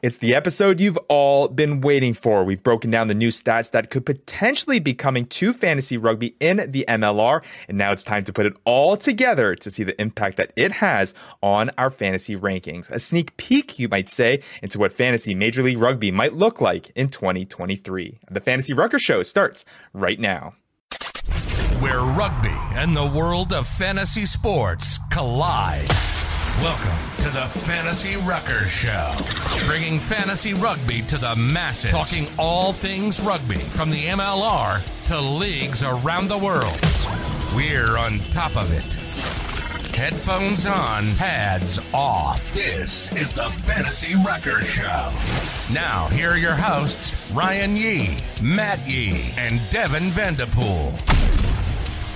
It's the episode you've all been waiting for. We've broken down the new stats that could potentially be coming to fantasy rugby in the MLR, and now it's time to put it all together to see the impact that it has on our fantasy rankings. A sneak peek, you might say, into what fantasy Major League Rugby might look like in 2023. The Fantasy Rucker Show starts right now. Where rugby and the world of fantasy sports collide. Welcome to the Fantasy Rucker Show, bringing fantasy rugby to the masses, talking all things rugby from the MLR to leagues around the world. We're on top of it. Headphones on, pads off. This is the Fantasy Rucker Show. Now, here are your hosts, Ryan Yee, Matt Yee, and Devin Vanderpool.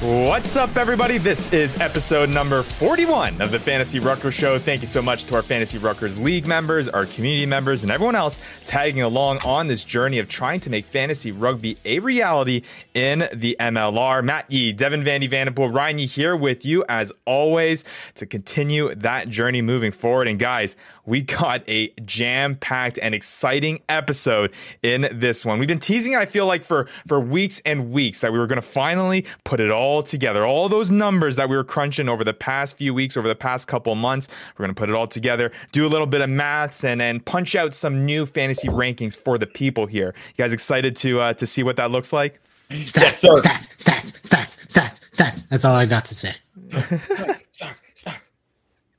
What's up, everybody? This is episode number 41 of the Fantasy Rucker Show. Thank you so much to our Fantasy Ruckers League members, our community members, and everyone else tagging along on this journey of trying to make fantasy rugby a reality in the MLR. Matt Yee, Devin Vandy Vanderpool, Ryan Yee here with you as always to continue that journey moving forward. And guys, we got a jam packed and exciting episode in this one. We've been teasing, I feel like, for, for weeks and weeks that we were going to finally put it all together. All those numbers that we were crunching over the past few weeks, over the past couple months, we're going to put it all together, do a little bit of maths, and then punch out some new fantasy rankings for the people here. You guys excited to uh, to see what that looks like? Stats, yes, stats, stats, stats, stats, stats. That's all I got to say.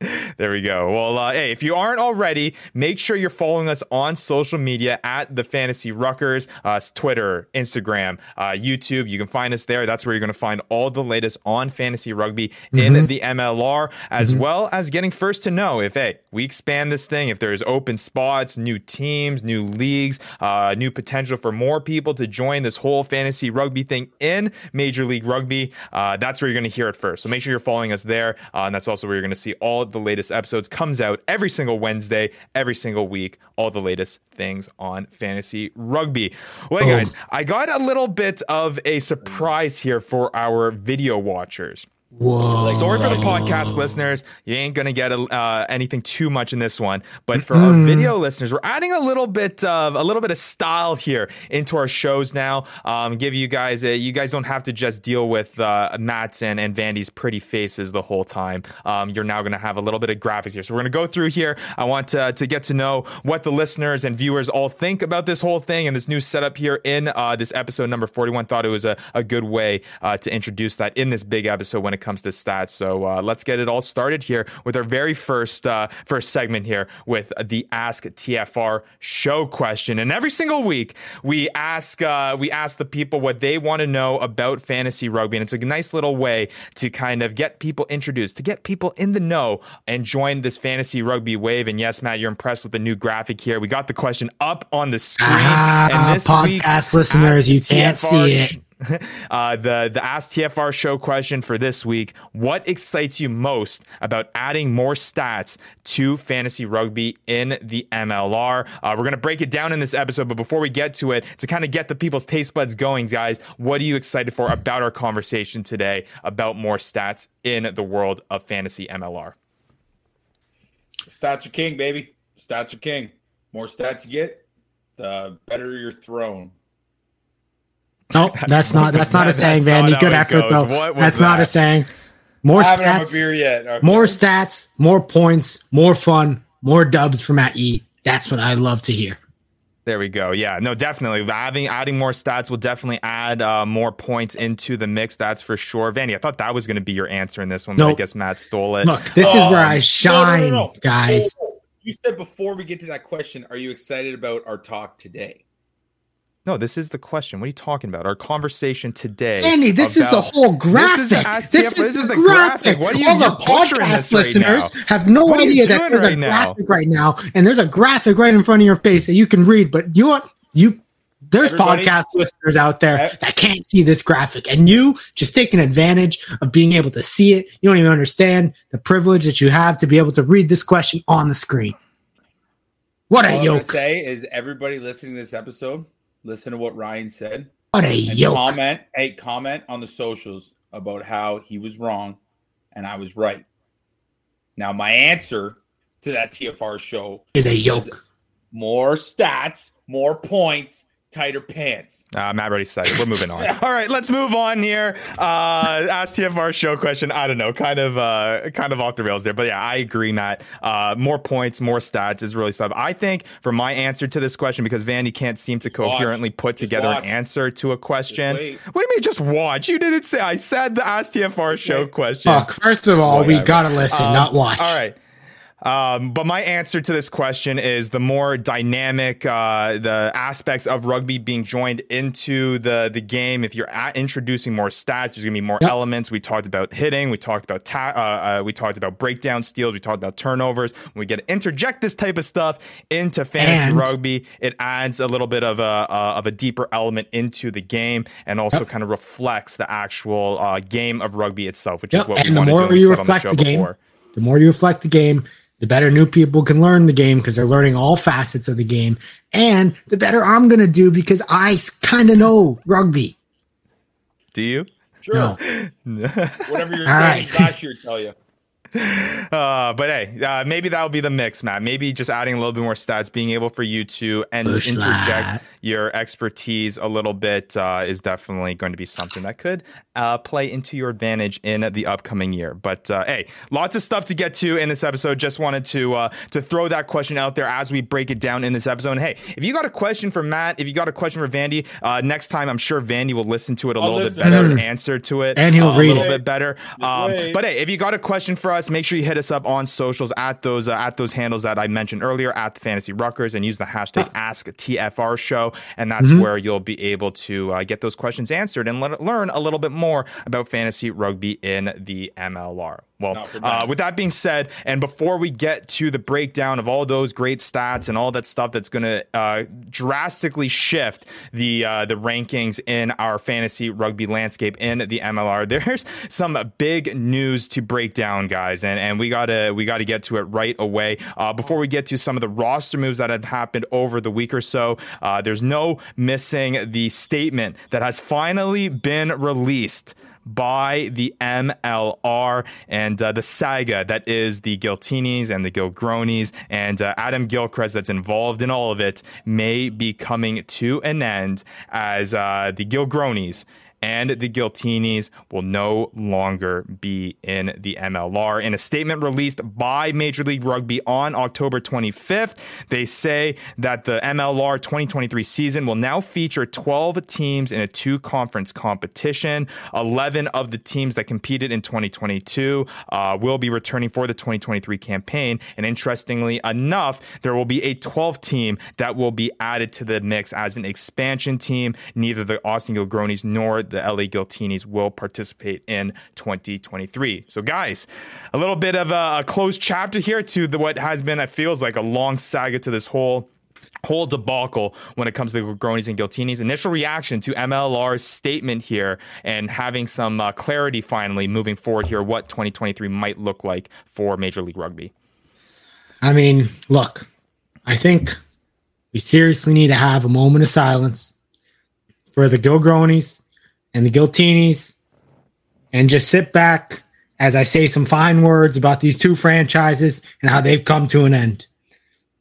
there we go. Well, uh, hey, if you aren't already, make sure you're following us on social media at the Fantasy Ruckers, uh, Twitter, Instagram, uh, YouTube. You can find us there. That's where you're going to find all the latest on fantasy rugby mm-hmm. in the MLR, as mm-hmm. well as getting first to know if hey we expand this thing, if there's open spots, new teams, new leagues, uh, new potential for more people to join this whole fantasy rugby thing in Major League Rugby. Uh, that's where you're going to hear it first. So make sure you're following us there, uh, and that's also where you're going to see all the latest episodes comes out every single Wednesday, every single week. All the latest things on fantasy rugby. Well, hey guys, I got a little bit of a surprise here for our video watchers. Whoa. Sorry for the podcast listeners. You ain't going to get uh, anything too much in this one. But for mm. our video listeners, we're adding a little bit of a little bit of style here into our shows now. Um, give you guys, a, you guys don't have to just deal with uh, Matt's and, and Vandy's pretty faces the whole time. Um, you're now going to have a little bit of graphics here. So we're going to go through here. I want to, to get to know what the listeners and viewers all think about this whole thing and this new setup here in uh, this episode number 41. Thought it was a, a good way uh, to introduce that in this big episode when it comes to stats. So uh, let's get it all started here with our very first uh, first segment here with the Ask TFR show question. And every single week we ask uh, we ask the people what they want to know about fantasy rugby, and it's a nice little way to kind of get people introduced, to get people in the know and join this fantasy rugby wave. And yes, Matt, you're impressed with the new graphic here. We got the question up on the screen. Ah, and this podcast listeners, you can't see it. uh, the the Ask TFR show question for this week: What excites you most about adding more stats to fantasy rugby in the MLR? Uh, we're gonna break it down in this episode, but before we get to it, to kind of get the people's taste buds going, guys, what are you excited for about our conversation today about more stats in the world of fantasy MLR? Stats are king, baby. Stats are king. More stats you get, the better your throne. Nope, that's not that's not a saying, Vandy. Good effort though. That's that? not a saying. More stats. Okay. More stats, more points, more fun, more dubs for Matt E. That's what I love to hear. There we go. Yeah, no, definitely. Adding adding more stats will definitely add uh, more points into the mix. That's for sure. Vandy, I thought that was going to be your answer in this one, but nope. I guess Matt stole it. Look, this is where I shine, no, no, no, guys. You said before we get to that question, are you excited about our talk today? No, this is the question. What are you talking about? Our conversation today. Andy, this is the whole graphic. This is the, this this is the, the graphic. graphic. What are you, All the podcast listeners right have no what idea that there's right a graphic now? right now, and there's a graphic right in front of your face that you can read. But you want you there's Everybody, podcast listeners out there that can't see this graphic, and you just taking advantage of being able to see it. You don't even understand the privilege that you have to be able to read this question on the screen. What a yoke! Say is everybody listening to this episode listen to what Ryan said. What a yoke. Comment, hey, comment on the socials about how he was wrong and I was right. Now, my answer to that TFR show is a yoke. more stats, more points, tighter pants. Uh, Matt already said it. We're moving on. All right, let's move on here. Uh, Ask TFR show question. I don't know, kind of, uh, kind of off the rails there, but yeah, I agree, Matt. Uh, more points, more stats is really stuff. I think for my answer to this question, because Vandy can't seem to coherently watch. put together an answer to a question. What do you mean, just watch? You didn't say. I said the Ask TFR show question. Look, first of all, Whatever. we gotta listen, um, not watch. All right. Um, but my answer to this question is the more dynamic uh, the aspects of rugby being joined into the the game. If you're introducing more stats, there's gonna be more yep. elements. We talked about hitting. We talked about ta- uh, uh, we talked about breakdown steals. We talked about turnovers. When we get to interject this type of stuff into fantasy and, rugby, it adds a little bit of a uh, of a deeper element into the game, and also yep. kind of reflects the actual uh, game of rugby itself, which yep. is what and we want to do. And the more you reflect the, the game, before. the more you reflect the game the better new people can learn the game because they're learning all facets of the game, and the better I'm going to do because I kind of know rugby. Do you? Sure. No. Whatever your right. last year tell you. Uh, but hey, uh, maybe that'll be the mix, Matt. Maybe just adding a little bit more stats, being able for you to and Bush interject your expertise a little bit uh, is definitely going to be something that could uh, play into your advantage in the upcoming year. But uh, hey, lots of stuff to get to in this episode. Just wanted to uh, to throw that question out there as we break it down in this episode. And hey, if you got a question for Matt, if you got a question for Vandy, uh, next time I'm sure Vandy will listen to it a I'll little listen. bit better, mm. answer to it, and he'll read it a little it. bit better. Um, but hey, if you got a question for us, make sure you hit us up on socials at those uh, at those handles that I mentioned earlier at the Fantasy Ruckers and use the hashtag AskTFR Show, and that's mm-hmm. where where you'll be able to uh, get those questions answered and le- learn a little bit more about fantasy rugby in the MLR. Well, uh, with that being said, and before we get to the breakdown of all those great stats and all that stuff that's going to uh, drastically shift the uh, the rankings in our fantasy rugby landscape in the MLR, there's some big news to break down, guys, and and we gotta we gotta get to it right away. Uh, before we get to some of the roster moves that have happened over the week or so, uh, there's no missing the statement that has finally been released by the MLR and uh, the saga that is the Giltinis and the Gilgronis. And uh, Adam Gilchrist that's involved in all of it may be coming to an end as uh, the Gilgronis and the Giltinis will no longer be in the MLR. In a statement released by Major League Rugby on October 25th, they say that the MLR 2023 season will now feature 12 teams in a two conference competition. 11 of the teams that competed in 2022 uh, will be returning for the 2023 campaign. And interestingly enough, there will be a 12th team that will be added to the mix as an expansion team. Neither the Austin Gilgronis nor the LA Giltinis will participate in 2023. So, guys, a little bit of a, a closed chapter here to the, what has been, it feels like, a long saga to this whole whole debacle when it comes to the Gronis and Giltinis. Initial reaction to MLR's statement here and having some uh, clarity finally moving forward here, what 2023 might look like for Major League Rugby. I mean, look, I think we seriously need to have a moment of silence for the Gilgronis and the Giltinis and just sit back as I say some fine words about these two franchises and how they've come to an end.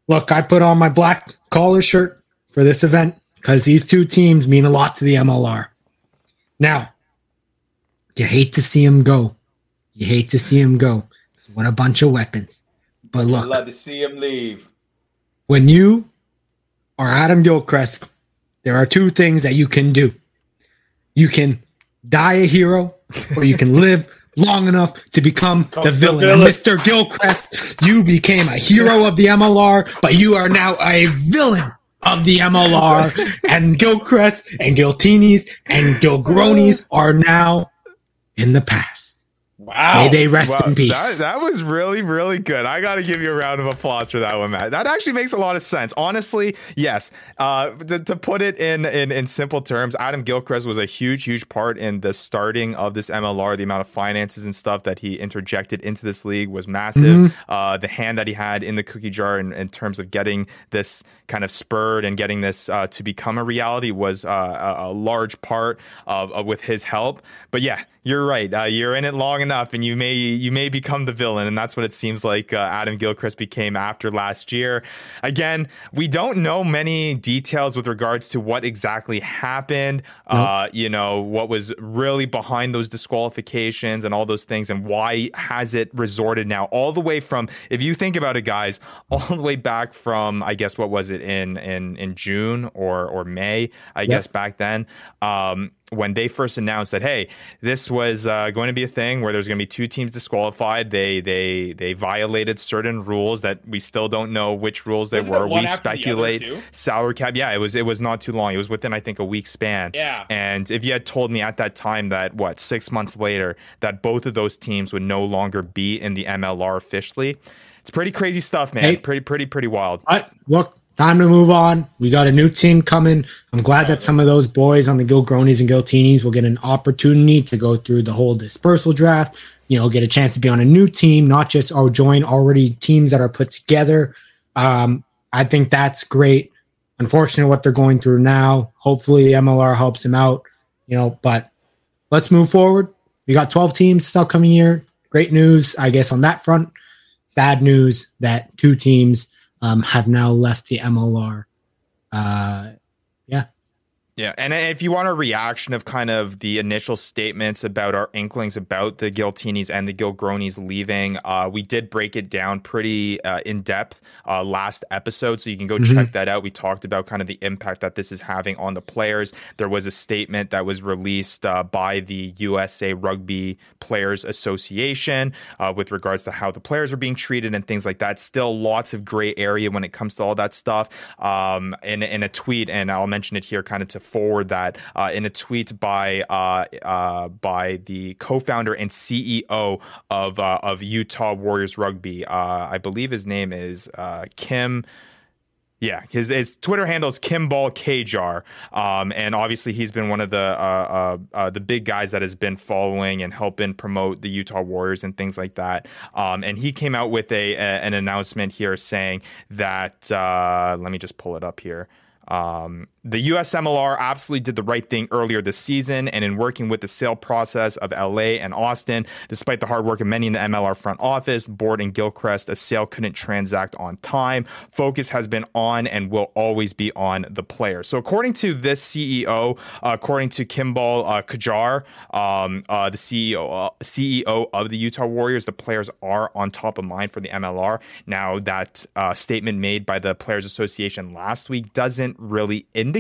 Look, I put on my black collar shirt for this event because these two teams mean a lot to the MLR. Now, you hate to see them go. You hate to see them go. What a bunch of weapons. But look, I'd love to see him leave. When you are Adam Gilchrist, there are two things that you can do. You can die a hero, or you can live long enough to become the villain. Mr. Gilchrist, you became a hero of the MLR, but you are now a villain of the MLR. and Gilchrist and Giltinis and Gilgronis are now in the past. Wow. May they rest wow. in peace. That, that, was really, really good. I got to give you a round of applause for that one, Matt. That actually makes a lot of sense. Honestly, yes. Uh, to, to, put it in, in, in simple terms, Adam Gilchrist was a huge, huge part in the starting of this MLR. The amount of finances and stuff that he interjected into this league was massive. Mm-hmm. Uh, the hand that he had in the cookie jar in, in, terms of getting this kind of spurred and getting this uh, to become a reality was uh, a, a, large part of, of, with his help. But yeah, you're right. Uh, you're in it long enough and you may you may become the villain, and that's what it seems like uh, Adam Gilchrist became after last year. Again, we don't know many details with regards to what exactly happened. Nope. Uh, you know what was really behind those disqualifications and all those things, and why has it resorted now all the way from if you think about it, guys, all the way back from I guess what was it in in in June or or May, I yep. guess back then. Um, when they first announced that hey this was uh, going to be a thing where there's going to be two teams disqualified they they they violated certain rules that we still don't know which rules they Wasn't were. We speculate salary cap. Yeah it was it was not too long. It was within i think a week span. Yeah. And if you had told me at that time that what six months later that both of those teams would no longer be in the mlr officially it's pretty crazy stuff man. Hey, pretty pretty pretty wild. I, look time to move on. We got a new team coming. I'm glad that some of those boys on the Gilgronis and Giltinis will get an opportunity to go through the whole dispersal draft. You know, get a chance to be on a new team, not just or join already teams that are put together. Um, I think that's great. Unfortunately, what they're going through now. Hopefully, MLR helps them out. You know, but let's move forward. We got 12 teams this upcoming year. Great news, I guess, on that front. Sad news that two teams um, have now left the MLR. Uh, yeah, yeah, and if you want a reaction of kind of the initial statements about our inklings about the Giltinis and the Gilgronis leaving, uh, we did break it down pretty uh, in depth uh, last episode, so you can go mm-hmm. check that out. We talked about kind of the impact that this is having on the players. There was a statement that was released uh, by the USA Rugby Players Association uh, with regards to how the players are being treated and things like that. Still, lots of gray area when it comes to all that stuff. Um, in in a tweet, and I'll mention it here, kind of to forward that uh, in a tweet by uh, uh, by the co-founder and CEO of uh, of Utah Warriors Rugby. Uh, I believe his name is Kim. Yeah, his, his Twitter handle is Kimball Kjar, um, and obviously he's been one of the uh, uh, uh, the big guys that has been following and helping promote the Utah Warriors and things like that. Um, and he came out with a, a, an announcement here saying that let me just pull it up here. Um, the USMLR absolutely did the right thing earlier this season, and in working with the sale process of LA and Austin, despite the hard work of many in the MLR front office, board, and Gilchrist, a sale couldn't transact on time. Focus has been on and will always be on the player. So, according to this CEO, uh, according to Kimball uh, Kajar, um, uh, the CEO uh, CEO of the Utah Warriors, the players are on top of mind for the MLR. Now, that uh, statement made by the Players Association last week doesn't really indicate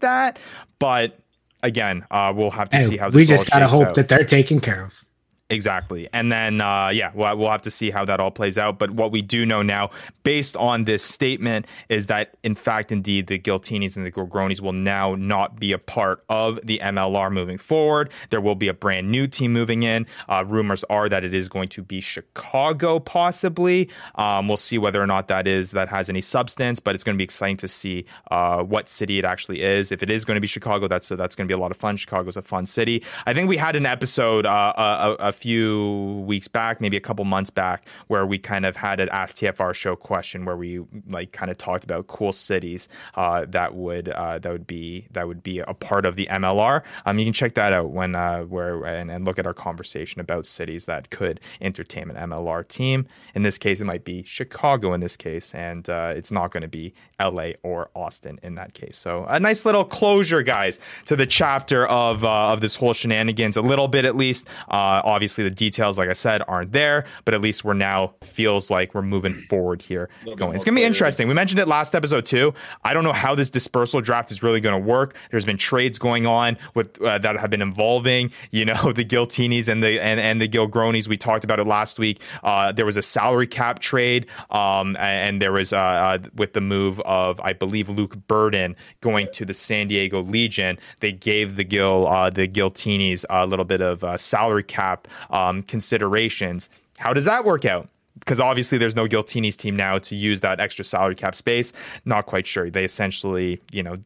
that, but again, uh, we'll have to hey, see how. We just gotta hope out. that they're taken care of. Exactly. And then, uh, yeah, we'll, we'll have to see how that all plays out. But what we do know now, based on this statement, is that, in fact, indeed, the Giltinis and the Gilgronis will now not be a part of the MLR moving forward. There will be a brand new team moving in. Uh, rumors are that it is going to be Chicago, possibly. Um, we'll see whether or not that is that has any substance, but it's going to be exciting to see uh, what city it actually is. If it is going to be Chicago, that's that's going to be a lot of fun. Chicago's a fun city. I think we had an episode uh, a, a few weeks back, maybe a couple months back, where we kind of had an Ask TFR show question where we like kind of talked about cool cities uh, that would uh, that would be that would be a part of the MLR. Um, you can check that out when uh, where and, and look at our conversation about cities that could entertain an MLR team. In this case, it might be Chicago. In this case, and uh, it's not going to be LA or Austin in that case. So a nice little closure, guys, to the chapter of uh, of this whole shenanigans. A little bit, at least. Uh, obviously Obviously, the details, like I said, aren't there, but at least we're now feels like we're moving forward here. Going, it's gonna be interesting. We mentioned it last episode too. I don't know how this dispersal draft is really going to work. There's been trades going on with uh, that have been involving, you know, the Giltinis and the and, and the Gilgronis. We talked about it last week. Uh, there was a salary cap trade, um, and there was uh, uh, with the move of I believe Luke Burden going to the San Diego Legion. They gave the Gil uh, the Giltinis a little bit of uh, salary cap um, considerations. How does that work out? Because obviously there's no Giltini's team now to use that extra salary cap space. Not quite sure. They essentially, you know,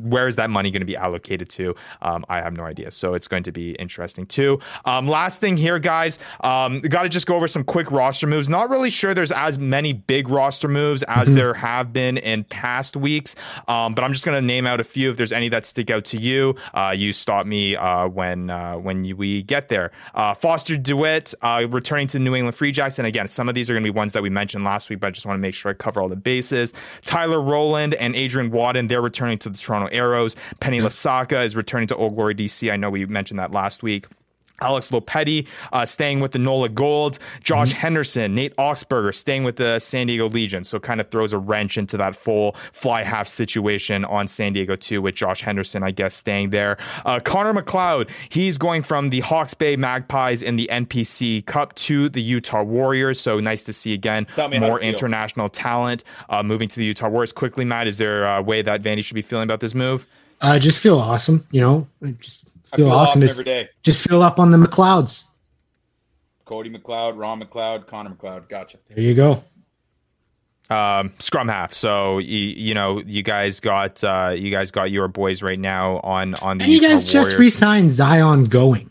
where is that money going to be allocated to? Um, I have no idea. So it's going to be interesting too. Um, last thing here, guys, um, got to just go over some quick roster moves. Not really sure there's as many big roster moves as mm-hmm. there have been in past weeks, um, but I'm just going to name out a few. If there's any that stick out to you, uh, you stop me uh, when uh, when you, we get there. Uh, Foster DeWitt uh, returning to New England Free Jacks, and again, some of these are going to be ones that we mentioned last week, but I just want to make sure I cover all the bases. Tyler Rowland and Adrian Wadden, they're returning to the Toronto Arrows. Penny mm-hmm. Lasaka is returning to Old Glory DC. I know we mentioned that last week. Alex Lopetti uh, staying with the NOLA Gold. Josh mm-hmm. Henderson, Nate Augspurger staying with the San Diego Legion. So kind of throws a wrench into that full fly half situation on San Diego too, with Josh Henderson, I guess, staying there. Uh, Connor McLeod, he's going from the Hawke's Bay Magpies in the NPC Cup to the Utah Warriors. So nice to see again more international talent uh, moving to the Utah Warriors. Quickly, Matt, is there a way that Vandy should be feeling about this move? I just feel awesome. You know, just feel, feel awesome. Just, every day. Just fill up on the McLeods. Cody McLeod, Ron McLeod, Connor McLeod. Gotcha. There you go. Um, scrum half. So you, you know you guys got uh, you guys got your boys right now on on the. And you guys just re-signed Zion going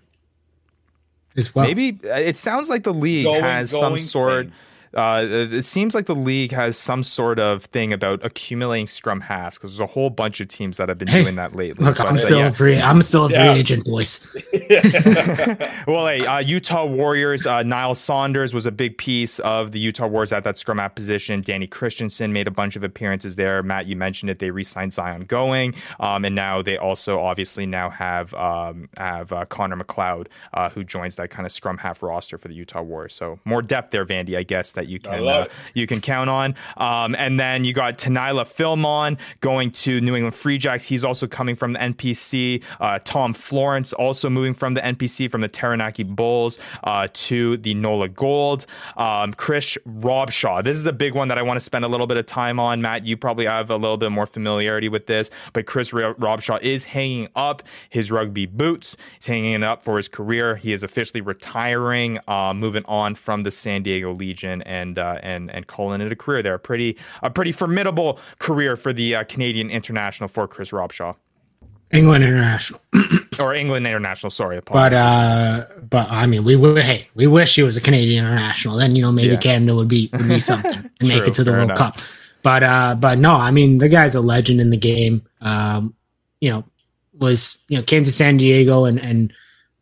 as well. Maybe it sounds like the league going, has going some sort. Spain uh, it seems like the league has some sort of thing about accumulating scrum halves because there's a whole bunch of teams that have been hey, doing that lately. Look, but, I'm still yeah. free. I'm still a free yeah. agent, boys. well, hey, uh, Utah Warriors. Uh, Nile Saunders was a big piece of the Utah Warriors at that scrum half position. Danny Christensen made a bunch of appearances there. Matt, you mentioned it. They re-signed Zion going, um, and now they also obviously now have um, have uh, Connor McLeod, uh, who joins that kind of scrum half roster for the Utah Warriors. So more depth there, Vandy, I guess that you can uh, you can count on. Um, and then you got Tanila Philmon going to New England Free Jacks. He's also coming from the NPC. Uh, Tom Florence also moving from the NPC from the Taranaki Bulls uh, to the NOLA Gold. Um, Chris Robshaw. This is a big one that I want to spend a little bit of time on. Matt, you probably have a little bit more familiarity with this, but Chris Robshaw is hanging up his rugby boots. He's hanging it up for his career. He is officially retiring, uh, moving on from the San Diego Legion and uh, and and calling it a career there. A pretty a pretty formidable career for the uh, Canadian international for Chris Robshaw. England international or England international. Sorry, but uh, but I mean, we would hey, we wish he was a Canadian international. Then you know maybe yeah. Canada would be would be something and True, make it to the World enough. Cup. But uh, but no, I mean the guy's a legend in the game. Um, you know, was you know came to San Diego and and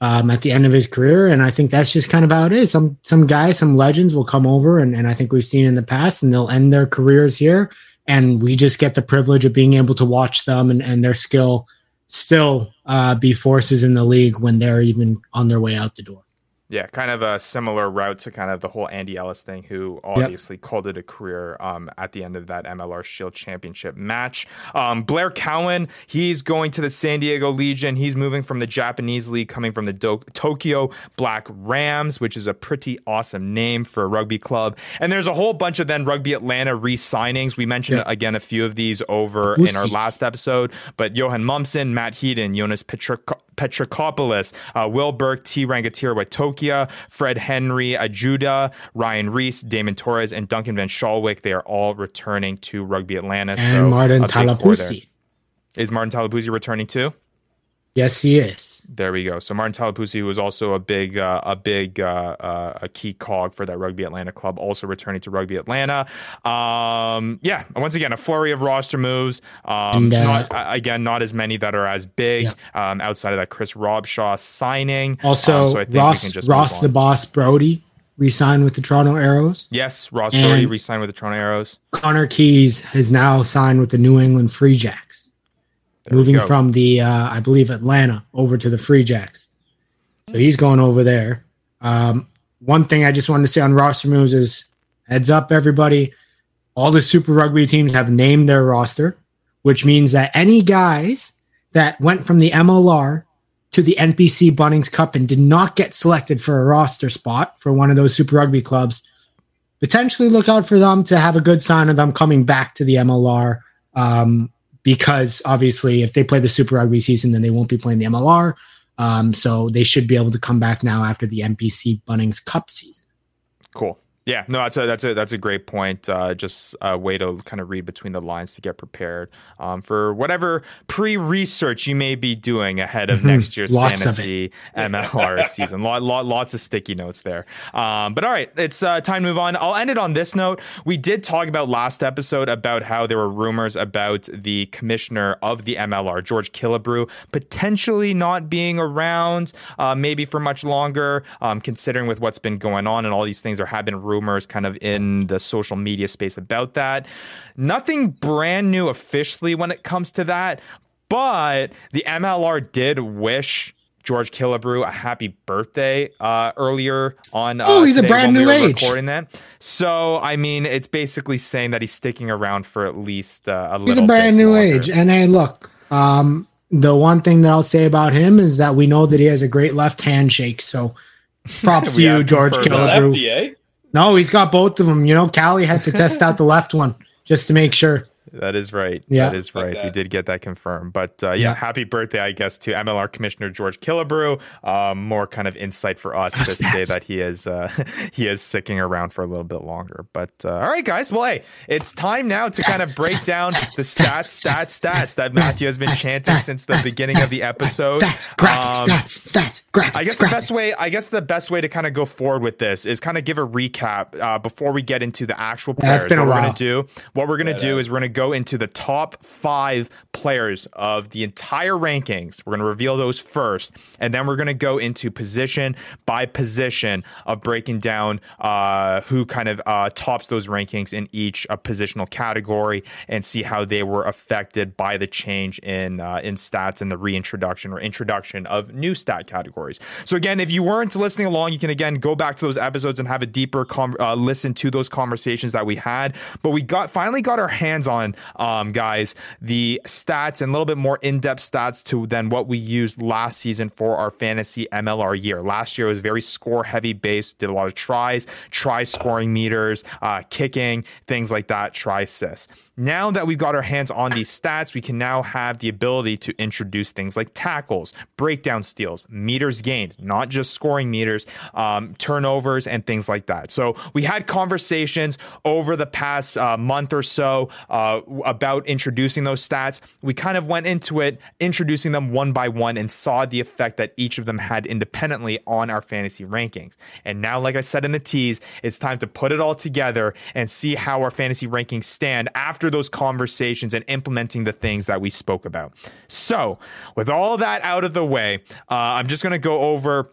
um, at the end of his career. And I think that's just kind of how it is. Some some guys, some legends will come over, and, and I think we've seen in the past, and they'll end their careers here. And we just get the privilege of being able to watch them and, and their skill still uh, be forces in the league when they're even on their way out the door. Yeah, kind of a similar route to kind of the whole Andy Ellis thing, who obviously yep. called it a career um, at the end of that MLR Shield Championship match. Um, Blair Cowan, he's going to the San Diego Legion. He's moving from the Japanese League, coming from the Do- Tokyo Black Rams, which is a pretty awesome name for a rugby club. And there's a whole bunch of then Rugby Atlanta re signings. We mentioned, yep. again, a few of these over in our last episode, but Johan Momsen, Matt Heaton, Jonas Petric- Petrikopoulos, uh, Will Burke, T. Rangatira Tokia, Fred Henry, Ajuda, Ryan Reese, Damon Torres, and Duncan Van Schalkwyk. They are all returning to Rugby Atlanta. And so Martin. Is Martin Talapusi returning too? Yes, he is. There we go. So Martin Talapusi who was also a big, uh, a big, uh, uh, a key cog for that Rugby Atlanta club, also returning to Rugby Atlanta. Um, yeah, once again, a flurry of roster moves. Um, and, uh, not, again, not as many that are as big yeah. um, outside of that Chris Robshaw signing. Also, um, so Ross, Ross the Boss Braude re-signed with the Toronto Arrows. Yes, Ross and Braude re-signed with the Toronto Arrows. Connor Keys has now signed with the New England Free Jacks. There moving from the uh, I believe Atlanta over to the Free Jacks. So he's going over there. Um, one thing I just wanted to say on roster moves is heads up, everybody. All the Super Rugby teams have named their roster, which means that any guys that went from the MLR to the NPC Bunnings Cup and did not get selected for a roster spot for one of those Super Rugby clubs, potentially look out for them to have a good sign of them coming back to the MLR. Um, because obviously if they play the Super Rugby season, then they won't be playing the MLR. Um, so they should be able to come back now after the NPC Bunnings Cup season. Cool. Yeah, no, that's a that's a that's a great point. Uh, just a way to kind of read between the lines to get prepared um, for whatever pre-research you may be doing ahead of mm-hmm. next year's lots fantasy MLR season. Lot, lot, lots of sticky notes there. Um, but all right, it's uh, time to move on. I'll end it on this note. We did talk about last episode about how there were rumors about the commissioner of the MLR, George Killebrew, potentially not being around, uh, maybe for much longer, um, considering with what's been going on and all these things. There have been rumors kind of in the social media space about that. Nothing brand new officially when it comes to that, but the MLR did wish George Killebrew a happy birthday uh, earlier on. Uh, oh, he's a brand new we age. Recording that, so I mean, it's basically saying that he's sticking around for at least uh, a little. He's a brand new longer. age, and hey, look, um, the one thing that I'll say about him is that we know that he has a great left handshake. So, props to you, George Killebrew. No, he's got both of them. You know, Callie had to test out the left one just to make sure. That is right. Yeah. That is right. Like that. We did get that confirmed. But uh, yeah, yeah, happy birthday, I guess, to MLR Commissioner George Killebrew. Um, more kind of insight for us to say that he is uh, he is sticking around for a little bit longer. But uh, all right, guys. Well, hey, it's time now to kind of break down the stats, stats, stats that Matthew has been chanting since the beginning of the episode. Stats, graphics, um, stats, stats, graphics. I guess the best way, I guess the best way to kind of go forward with this is kind of give a recap uh, before we get into the actual players. What we're gonna do, what we're gonna do is we're gonna go into the top five players of the entire rankings. We're going to reveal those first, and then we're going to go into position by position of breaking down uh, who kind of uh, tops those rankings in each uh, positional category and see how they were affected by the change in uh, in stats and the reintroduction or introduction of new stat categories. So again, if you weren't listening along, you can again go back to those episodes and have a deeper com- uh, listen to those conversations that we had. But we got finally got our hands on um, guys the stats and a little bit more in-depth stats to than what we used last season for our fantasy MLR year. Last year was very score heavy based, did a lot of tries, try scoring meters, uh, kicking, things like that, try assists. Now that we've got our hands on these stats, we can now have the ability to introduce things like tackles, breakdown steals, meters gained, not just scoring meters, um, turnovers, and things like that. So we had conversations over the past uh, month or so uh, about introducing those stats. We kind of went into it, introducing them one by one, and saw the effect that each of them had independently on our fantasy rankings. And now, like I said in the tease, it's time to put it all together and see how our fantasy rankings stand after after those conversations and implementing the things that we spoke about. So, with all that out of the way, uh, I'm just going to go over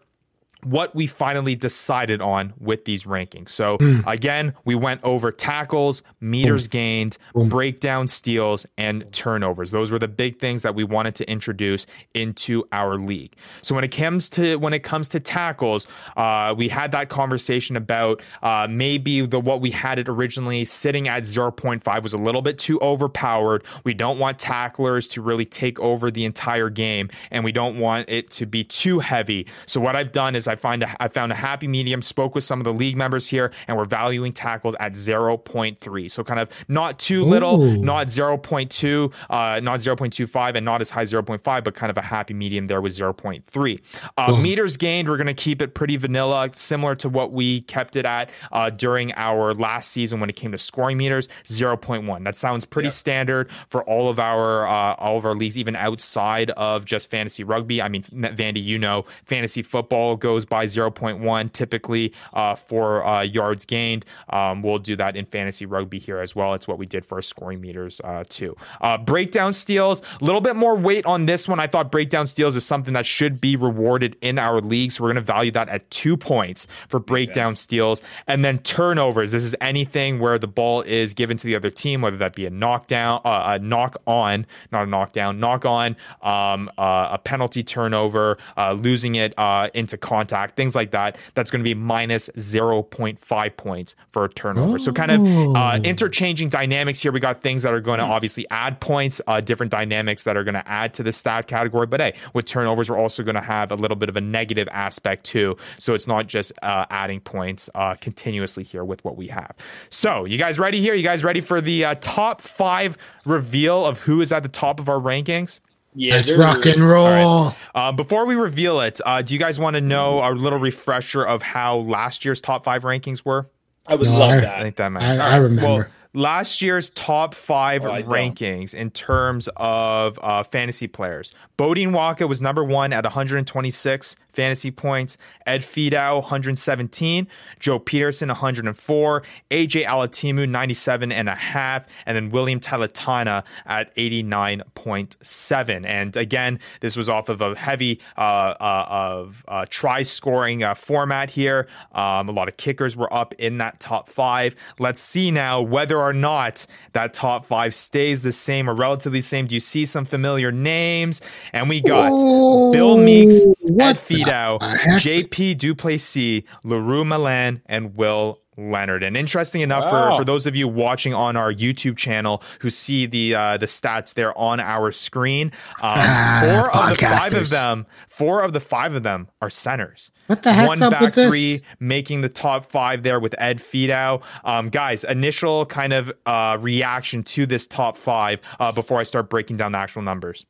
what we finally decided on with these rankings. So mm. again, we went over tackles, meters Boom. gained, Boom. breakdown steals, and turnovers. Those were the big things that we wanted to introduce into our league. So when it comes to when it comes to tackles, uh, we had that conversation about uh, maybe the what we had it originally sitting at 0.5 was a little bit too overpowered. We don't want tacklers to really take over the entire game, and we don't want it to be too heavy. So what I've done is I find a, I found a happy medium. Spoke with some of the league members here, and we're valuing tackles at 0.3. So kind of not too little, Ooh. not 0.2, uh, not 0.25, and not as high 0.5, but kind of a happy medium there with 0.3. Uh, meters gained, we're going to keep it pretty vanilla, similar to what we kept it at uh, during our last season when it came to scoring meters, 0.1. That sounds pretty yep. standard for all of our uh, all of our leagues, even outside of just fantasy rugby. I mean, Vandy, you know, fantasy football goes goes by 0.1 typically uh, for uh, yards gained. Um, we'll do that in fantasy rugby here as well. It's what we did for scoring meters uh, too. Uh, breakdown steals, a little bit more weight on this one. I thought breakdown steals is something that should be rewarded in our league. So we're going to value that at two points for breakdown steals. And then turnovers. This is anything where the ball is given to the other team, whether that be a knockdown, uh, a knock on, not a knockdown, knock on, um, uh, a penalty turnover, losing it into contact contact, things like that, that's going to be minus 0.5 points for a turnover. So, kind of uh, interchanging dynamics here. We got things that are going to obviously add points, uh, different dynamics that are going to add to the stat category. But hey, with turnovers, we're also going to have a little bit of a negative aspect too. So, it's not just uh, adding points uh, continuously here with what we have. So, you guys ready here? You guys ready for the uh, top five reveal of who is at the top of our rankings? Yeah, let's rock and roll. Right. Uh, before we reveal it, uh, do you guys want to know a little refresher of how last year's top five rankings were? I would no, love I, that. I think that might. I, I remember. Well, last year's top five oh, rankings in terms of uh, fantasy players. Bodine Waka was number one at 126 fantasy points. Ed Fidow, 117. Joe Peterson, 104. AJ Alatimu, 97 and a half. And then William Talatana at 89.7. And again, this was off of a heavy uh, uh, of uh, try scoring uh, format here. Um, a lot of kickers were up in that top five. Let's see now whether or not that top five stays the same or relatively same. Do you see some familiar names? And we got Ooh, Bill Meeks, what Ed Fidow, JP Duplessis, Leroux Milan, and Will Leonard. And interesting enough, wow. for, for those of you watching on our YouTube channel who see the uh, the stats there on our screen, um, four of the five of them, four of the five of them are centers. What the heck's One up back with this? three making the top five there with Ed Fidow. Um, guys, initial kind of uh, reaction to this top five uh, before I start breaking down the actual numbers.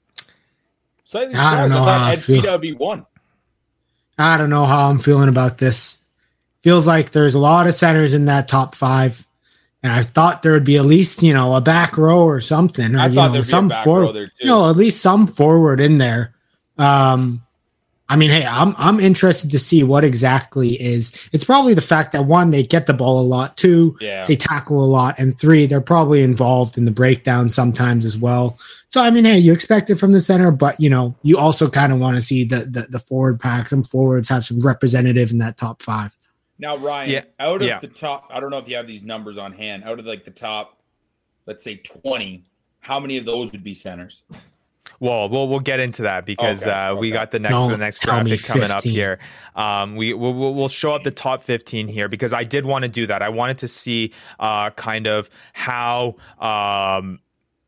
Slightly I don't know how Ed Fidow be one. I don't know how I'm feeling about this. Feels like there's a lot of centers in that top five. And I thought there would be at least, you know, a back row or something. Or, I you know, some forward, you know, at least some forward in there. Um, I mean, hey, I'm I'm interested to see what exactly is. It's probably the fact that one, they get the ball a lot. Two, yeah. they tackle a lot, and three, they're probably involved in the breakdown sometimes as well. So I mean, hey, you expect it from the center, but you know, you also kind of want to see the, the the forward pack. Some forwards have some representative in that top five. Now, Ryan, yeah. out of yeah. the top, I don't know if you have these numbers on hand. Out of like the top, let's say twenty, how many of those would be centers? Well, we'll we'll get into that because okay, uh, okay. we got the next the next graphic coming up here. Um, we we'll, we'll show up the top fifteen here because I did want to do that. I wanted to see uh, kind of how um,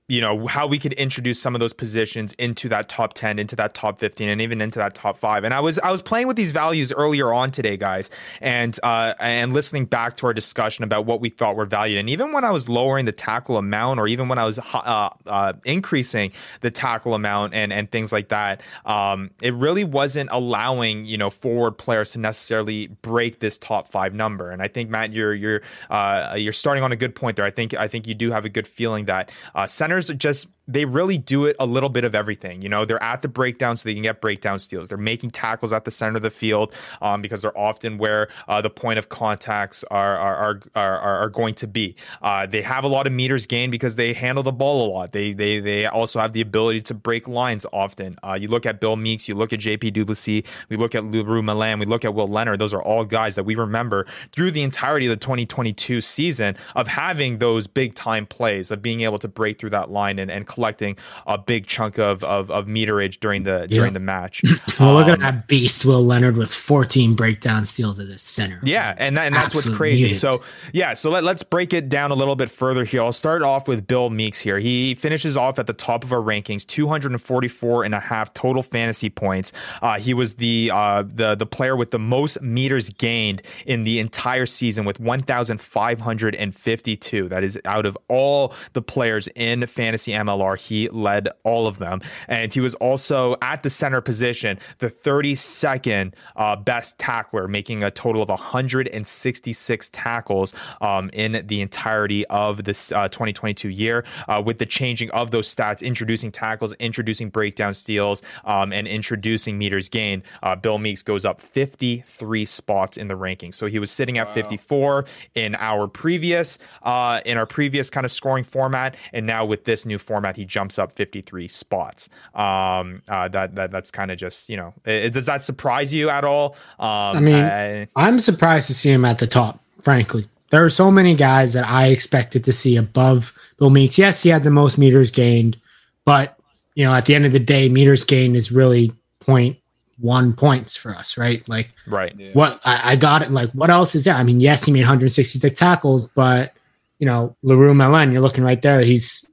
you know how we could introduce some of those positions into that top 10 into that top 15 and even into that top 5 and i was i was playing with these values earlier on today guys and uh and listening back to our discussion about what we thought were valued. And even when i was lowering the tackle amount or even when i was uh, uh, increasing the tackle amount and and things like that um it really wasn't allowing you know forward players to necessarily break this top 5 number. And i think matt you're you're uh you're starting on a good point there. I think i think you do have a good feeling that uh center just they really do it a little bit of everything. You know, they're at the breakdown so they can get breakdown steals. They're making tackles at the center of the field um, because they're often where uh, the point of contacts are are are, are, are going to be. Uh, they have a lot of meters gained because they handle the ball a lot. They they they also have the ability to break lines often. Uh, you look at Bill Meeks, you look at JP Duplessis, we look at Leroux Milan, we look at Will Leonard. Those are all guys that we remember through the entirety of the 2022 season of having those big time plays of being able to break through that line and, and collecting a big chunk of of, of meterage during the during the match. well, um, look at um, that beast, Will Leonard, with 14 breakdown steals at the center. Yeah, and, that, and that's what's crazy. So yeah, so let, let's break it down a little bit further here. I'll start off with Bill Meeks here. He finishes off at the top of our rankings, 244 and a half total fantasy points. Uh, he was the uh, the the player with the most meters gained in the entire season with 1,552. That is out of all the players in fantasy MLR he led all of them. And he was also at the center position, the 32nd uh, best tackler, making a total of 166 tackles um, in the entirety of this uh, 2022 year. Uh, with the changing of those stats, introducing tackles, introducing breakdown steals, um, and introducing meters gained, uh, Bill Meeks goes up 53 spots in the ranking. So he was sitting at wow. 54 in our previous uh, in our previous kind of scoring format, and now with this new format he jumps up 53 spots. Um, uh, that, that that's kind of just you know, it, does that surprise you at all? Um, I mean, I, I'm surprised to see him at the top. Frankly, there are so many guys that I expected to see above Bill Meeks. Yes, he had the most meters gained, but you know, at the end of the day, meters gained is really point one points for us, right? Like, right. Yeah. What I, I, got it. Like, what else is there? I mean, yes, he made 166 tackles, but you know, Leroux Milan, you're looking right there. He's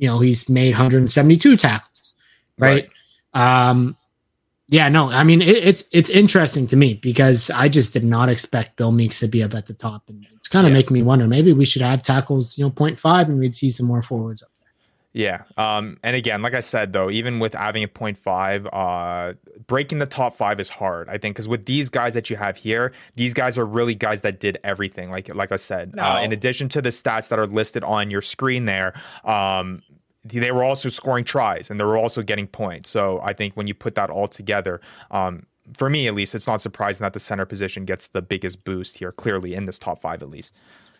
you know, he's made 172 tackles, right? right. Um, yeah, no, I mean it, it's it's interesting to me because I just did not expect Bill Meeks to be up at the top, and it's kind of yeah. making me wonder maybe we should have tackles, you know, 0.5 and we'd see some more forwards up there. Yeah. Um, and again, like I said, though, even with having a 0.5, uh, breaking the top five is hard, I think, because with these guys that you have here, these guys are really guys that did everything. Like, like I said, no. uh, in addition to the stats that are listed on your screen there, um, they were also scoring tries and they were also getting points. So I think when you put that all together, um, for me at least, it's not surprising that the center position gets the biggest boost here, clearly in this top five at least.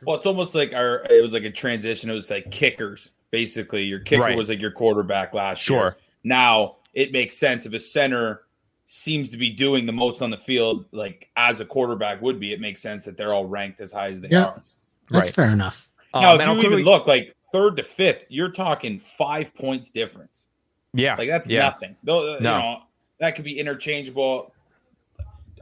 Well, it's almost like our it was like a transition. It was like kickers, basically. Your kicker right. was like your quarterback last sure. year. Now it makes sense if a center seems to be doing the most on the field, like as a quarterback would be, it makes sense that they're all ranked as high as they yeah, are. That's right. fair enough. Now, um, if you even clearly... look like third to fifth, you're talking five points difference. Yeah, like that's yeah. nothing. Though, no. you know, that could be interchangeable.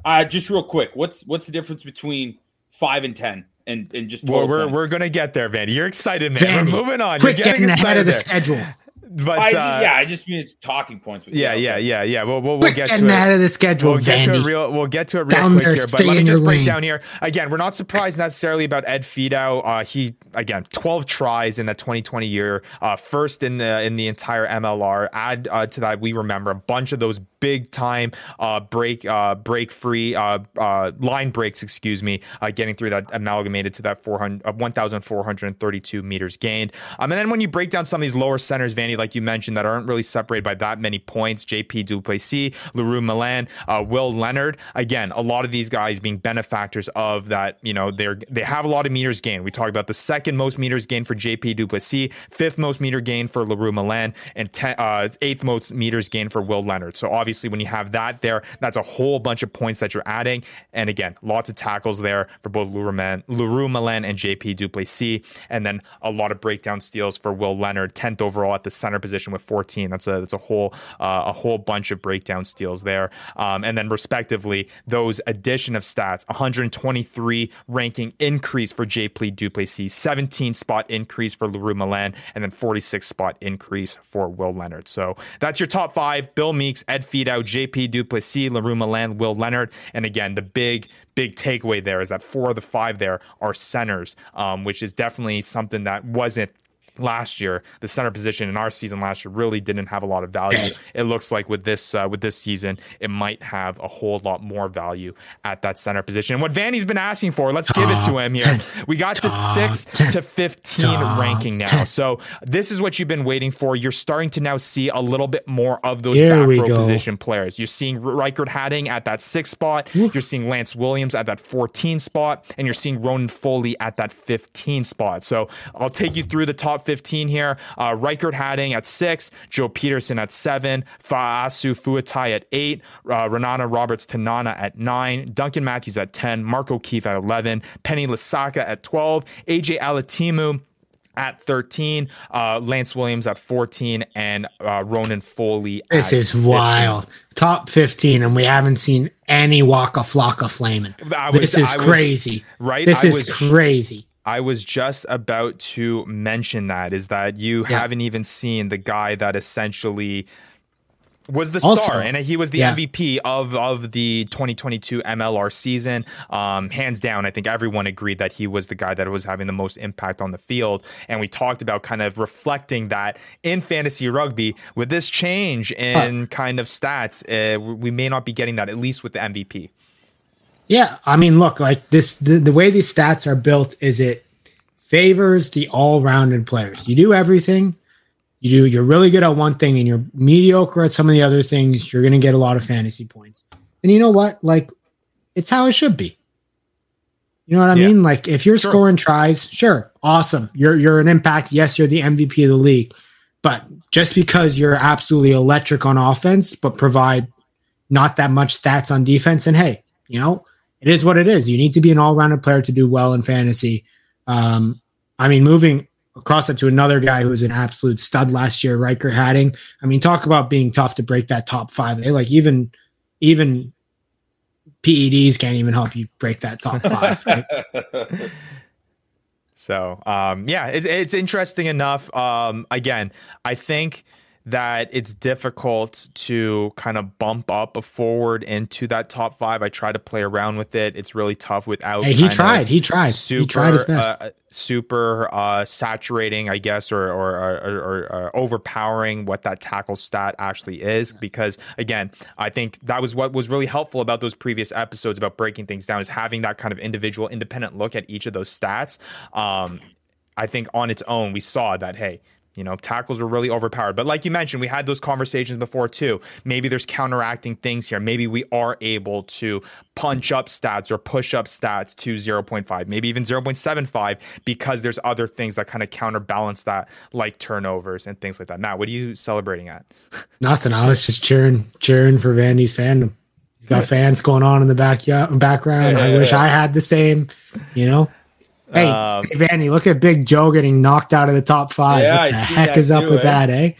Uh, just real quick, what's what's the difference between five and ten? And, and just well, we're, we're gonna get there, Vandy. You're excited, man. Vandy, we're moving on. Quick, You're getting, getting ahead of the there. schedule. But I just, uh, yeah, I just mean it's talking points. yeah, yeah, yeah, yeah. We'll we'll, we'll get to it. out of the schedule. We'll get to a real. We'll get to it real down quick there, here. But let me just break lane. down here again. We're not surprised necessarily about Ed Fidow. Uh, he again, 12 tries in the 2020 year, uh, first in the in the entire MLR. Add uh, to that, we remember a bunch of those big time uh, break uh, break free uh, uh, line breaks, excuse me, uh, getting through that amalgamated to that 400 uh, 1,432 meters gained. Um, and then when you break down some of these lower centers, Vandy, like you mentioned, that aren't really separated by that many points, JP Duplessis, Le Roux Malan, Will Leonard. Again, a lot of these guys being benefactors of that. You know, they're they have a lot of meters gained. We talked about the second most meters gained for JP Duplessis, fifth most meter gain for Le Roux Malan, and eighth most meters gained for Will Leonard. So obviously obviously, when you have that there, that's a whole bunch of points that you're adding. And again, lots of tackles there for both Le Roux Malan and JP Duplessis. And then a lot of breakdown steals for Will Leonard, 10th overall at the center position with 14. That's a that's a whole uh, a whole bunch of breakdown steals there. Um, and then respectively, those addition of stats, 123 ranking increase for JP Duplessis, 17 spot increase for Le Roux Malan, and then 46 spot increase for Will Leonard. So that's your top five. Bill Meakes, Ed Out JP Duplessis, Le Roux Malan, Will Leonard. And again, the big, big takeaway there is that four of the five there are centers, um, which is definitely something that wasn't last year, the center position in our season last year really didn't have a lot of value. It looks like with this uh, with this season, it might have a whole lot more value at that center position. And what Vandy's been asking for, let's give it to him here. We got the six to fifteen ranking now. So this is what you've been waiting for. You're starting to now see a little bit more of those here back row go. position players. You're seeing Riekert Hattingh at that six spot. You're seeing Lance Williams at that 14 spot, and you're seeing Ronan Foley at that 15 spot. So I'll take you through the top 15 here. Uh, Riekert Hattingh at six, Joe Pietersen at seven, Faasiu Fuatai at eight, uh, Renana Roberts Tanana at nine, Duncan Matthews at 10, Mark O'Keefe at 11, Penny Lasaka at 12, AJ Alatimu at 13, uh, Lance Williams at 14, and uh, Ronan Foley. This is 15. wild. Top 15, and we haven't seen any Waka Flocka flaming. this is I crazy. Was, right? This I is was, crazy. I was just about to mention that is that you yeah. haven't even seen the guy that essentially was the also, star and he was the yeah. MVP of of the 2022 MLR season. Um, hands down, I think everyone agreed that he was the guy that was having the most impact on the field. And we talked about kind of reflecting that in fantasy rugby with this change in uh, kind of stats, uh, we may not be getting that at least with the MVP. Yeah, I mean, look, like this, the, the way these stats are built is it favors the all-rounded players. You do everything. You do. You're really good at one thing, and you're mediocre at some of the other things. You're going to get a lot of fantasy points. And you know what? Like, it's how it should be. You know what I yeah. mean? Like, if you're sure. scoring tries, sure, awesome. You're you're an impact. Yes, you're the MVP of the league. But just because you're absolutely electric on offense, but provide not that much stats on defense, and hey, you know, it is what it is. You need to be an all rounded player to do well in fantasy. Um, I mean, moving across it to another guy who was an absolute stud last year, Riekert Hattingh. I mean, talk about being tough to break that top five. Eh? Like even even PEDs can't even help you break that top five. Right? so um, yeah, it's it's interesting enough. Um, again, I think that it's difficult to kind of bump up a forward into that top five. I try to play around with it. It's really tough without. Hey, he tried. He tried. Super, he tried his best. Uh, super uh, saturating, I guess, or or, or, or, or overpowering what that tackle stat actually is. Because again, I think that was what was really helpful about those previous episodes about breaking things down is having that kind of individual, independent look at each of those stats. Um, I think on its own, we saw that hey, you know, tackles were really overpowered. But like you mentioned, we had those conversations before too. Maybe there's counteracting things here. Maybe we are able to punch up stats or push up stats to 0.5, maybe even 0.75 because there's other things that kind of counterbalance that, like turnovers and things like that. Matt, what are you celebrating at? Nothing. I was just cheering, cheering for Vandy's fandom. He's got fans going on in the back background. I wish I had the same, you know. Hey, um, hey, Vanny, look at Big Joe getting knocked out of the top five. Yeah, what the heck is up with eh? that, eh?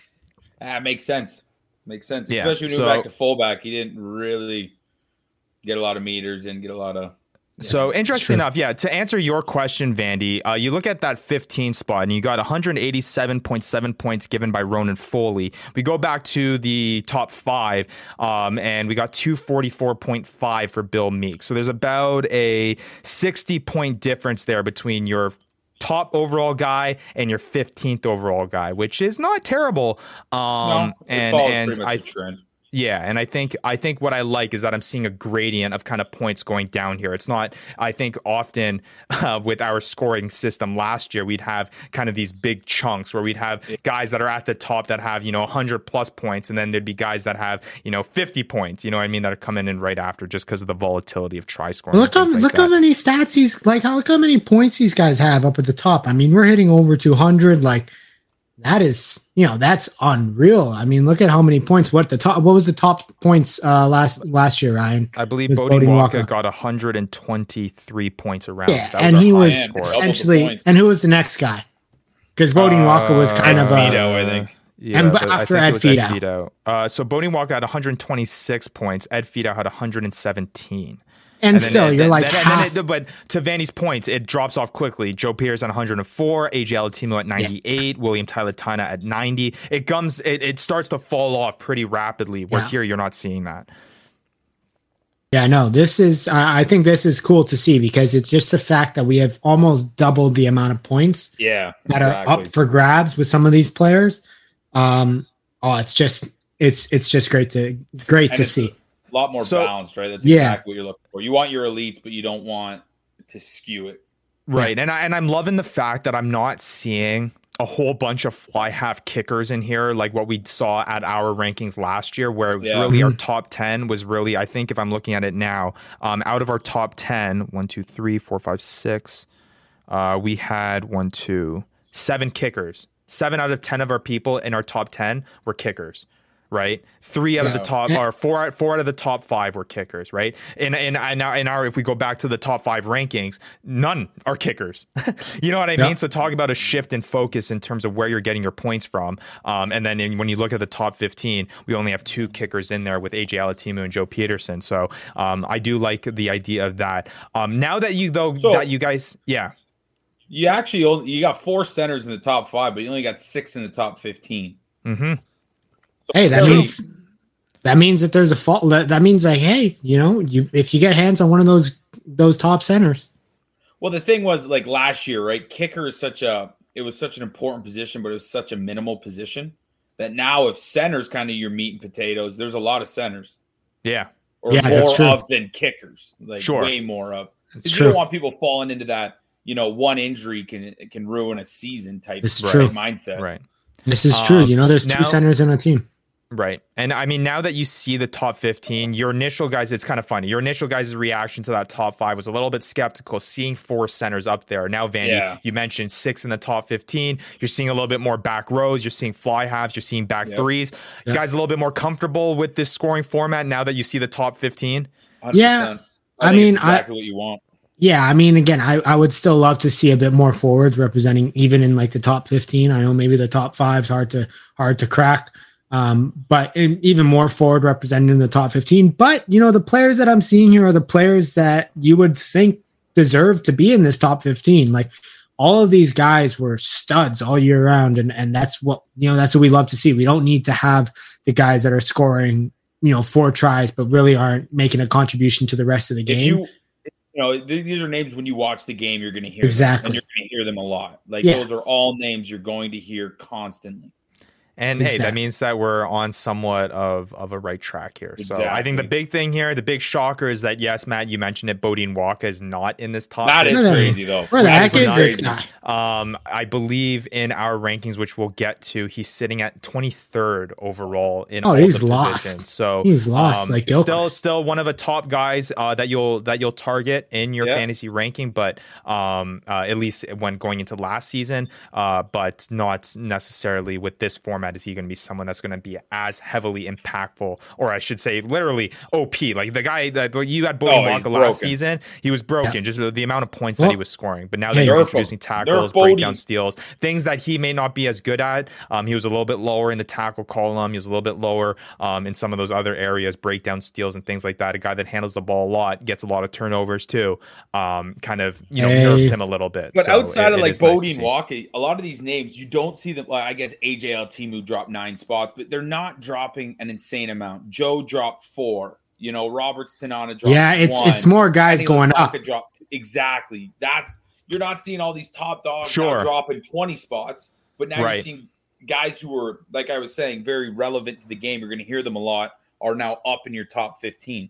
That makes sense. Makes sense. Yeah, Especially when so, back to fullback. He didn't really get a lot of meters, didn't get a lot of so interesting enough, yeah. To answer your question, Vandy, uh, you look at that 15 spot, and you got 187.7 points given by Ronan Foley. We go back to the top five, um, and we got 244.5 for Bill Meek. So there's about a 60 point difference there between your top overall guy and your 15th overall guy, which is not terrible. Um, no, and and I. Yeah, and I think I think what I like is that I'm seeing a gradient of kind of points going down here. It's not. I think often uh, with our scoring system last year, we'd have kind of these big chunks where we'd have guys that are at the top that have you know 100 plus points, and then there'd be guys that have you know 50 points. You know what I mean? That are coming in right after just because of the volatility of try scoring. Look how like look that. how many stats he's like. How look how many points these guys have up at the top. I mean, we're hitting over 200. Like that is you know that's unreal. I mean, look at how many points. What the top? What was the top points uh, last last year, Ryan? I believe Bodie Walker got 123 points around. Yeah, and he was essentially. And who was the next guy? Because Bodie uh, Walker was kind of a. I think. Yeah, and after Ed Fidow. Uh, so Bodie Walker had 126 points. Ed Fidow had 117. And, and still, then, you're then, like then, half. It, but to Vanny's points, it drops off quickly. Joe Pierce on 104, AJ Alatimu at 98, yeah. William Tailataina at 90. It comes, it, it starts to fall off pretty rapidly. Where yeah. here you're not seeing that. Yeah, no, this is. I think this is cool to see because it's just the fact that we have almost doubled the amount of points. Yeah, that exactly. are up for grabs with some of these players. Um, oh, it's just it's it's just great to great and to see a lot more so, balanced, right? That's yeah. exactly what you're looking for. You want your elites, but you don't want to skew it. Right. And I and I'm loving the fact that I'm not seeing a whole bunch of fly half kickers in here, like what we saw at our rankings last year, where yeah. really our mm-hmm. top 10 was really, I think if I'm looking at it now, um, out of our top 10, one, two, three, four, five, six, uh, we had one, two, seven kickers. Seven out of 10 of our people in our top 10 were kickers right? Three out yeah. of the top or four four out of the top five were kickers, right? And and now in our if we go back to the top five rankings, none are kickers. you know what I yeah. mean? So talk about a shift in focus in terms of where you're getting your points from. Um, and then in, when you look at the top 15, we only have two kickers in there with AJ Alatimu and Joe Pietersen. So um, I do like the idea of that. Um, now that you though so, that you guys, yeah. You actually only, you got four centers in the top five, but you only got six in the top 15. Mm-hmm hey, that means that means that there's a fault. That, that means like, hey, you know, you if you get hands on one of those those top centers. Well, the thing was like last year, right? Kicker is such a it was such an important position, but it was such a minimal position that now if centers kind of your meat and potatoes, there's a lot of centers. Yeah. Or yeah, more of than kickers. Like sure. way more of. You don't want people falling into that, you know, one injury can can ruin a season type it's true. mindset. Right. This is um, true. You know, there's now, two centers in a team. Right. And I mean, now that you see the top 15, your initial guys, it's kind of funny. Your initial guys' reaction to that top five was a little bit skeptical, seeing four centers up there. Now, Vandy, yeah. you mentioned six in the top 15. You're seeing a little bit more back rows. You're seeing fly halves. You're seeing back yep. threes. Yep. guys a little bit more comfortable with this scoring format now that you see the top 15? 100%. Yeah. I, I mean, exactly I, what you want. Yeah, I mean, again, I, I would still love to see a bit more forwards representing even in like the top 15. I know maybe the top five's hard to hard to crack. Um, but even more forward represented in the top 15. But, you know, the players that I'm seeing here are the players that you would think deserve to be in this top 15. Like all of these guys were studs all year round, and and that's what you know that's what we love to see. We don't need to have the guys that are scoring you know four tries but really aren't making a contribution to the rest of the game. You, you, know, these are names when you watch the game, you're going to hear exactly, them, and you're going to hear them a lot. Like yeah. those are all names you're going to hear constantly. And exactly. hey, that means that we're on somewhat of, of a right track here. Exactly. So I think the big thing here, the big shocker is that yes, Matt, you mentioned it. Beaudein Waaka is not in this top. That is crazy though. Where the heck is this guy? Um, I believe in our rankings, which we'll get to, he's sitting at 23rd overall in oh, all he's the lost. Positions. So he's lost. Um, like still, still one of the top guys uh, that you'll that you'll target in your fantasy ranking, but um, uh, at least when going into last season, uh, but not necessarily with this format format is he going to be someone that's going to be as heavily impactful, or I should say, literally OP? Like the guy that you had Beaudein oh, Waaka last season, he was broken. Yeah. Just the amount of points well, that he was scoring. But now that you're introducing tackles, breakdown steals, things that he may not be as good at. Um, he was a little bit lower in the tackle column. He was a little bit lower um, in some of those other areas, breakdown steals and things like that. A guy that handles the ball a lot, gets a lot of turnovers too. Um, kind of you know hey. nerves him a little bit. But so outside it, of like Beaudein nice Waaka, a lot of these names you don't see them. Well, I guess AJL Timu dropped nine spots, but they're not dropping an insane amount. Joe dropped four. You know, Roberts Tanana dropped. Yeah, it's one. it's more guys going up. Dropped, exactly. That's you're not seeing all these top dogs sure. dropping 20 spots, but now right. you're seeing guys who are, like I was saying, very relevant to the game. You're going to hear them a lot. Are now up in your top 15.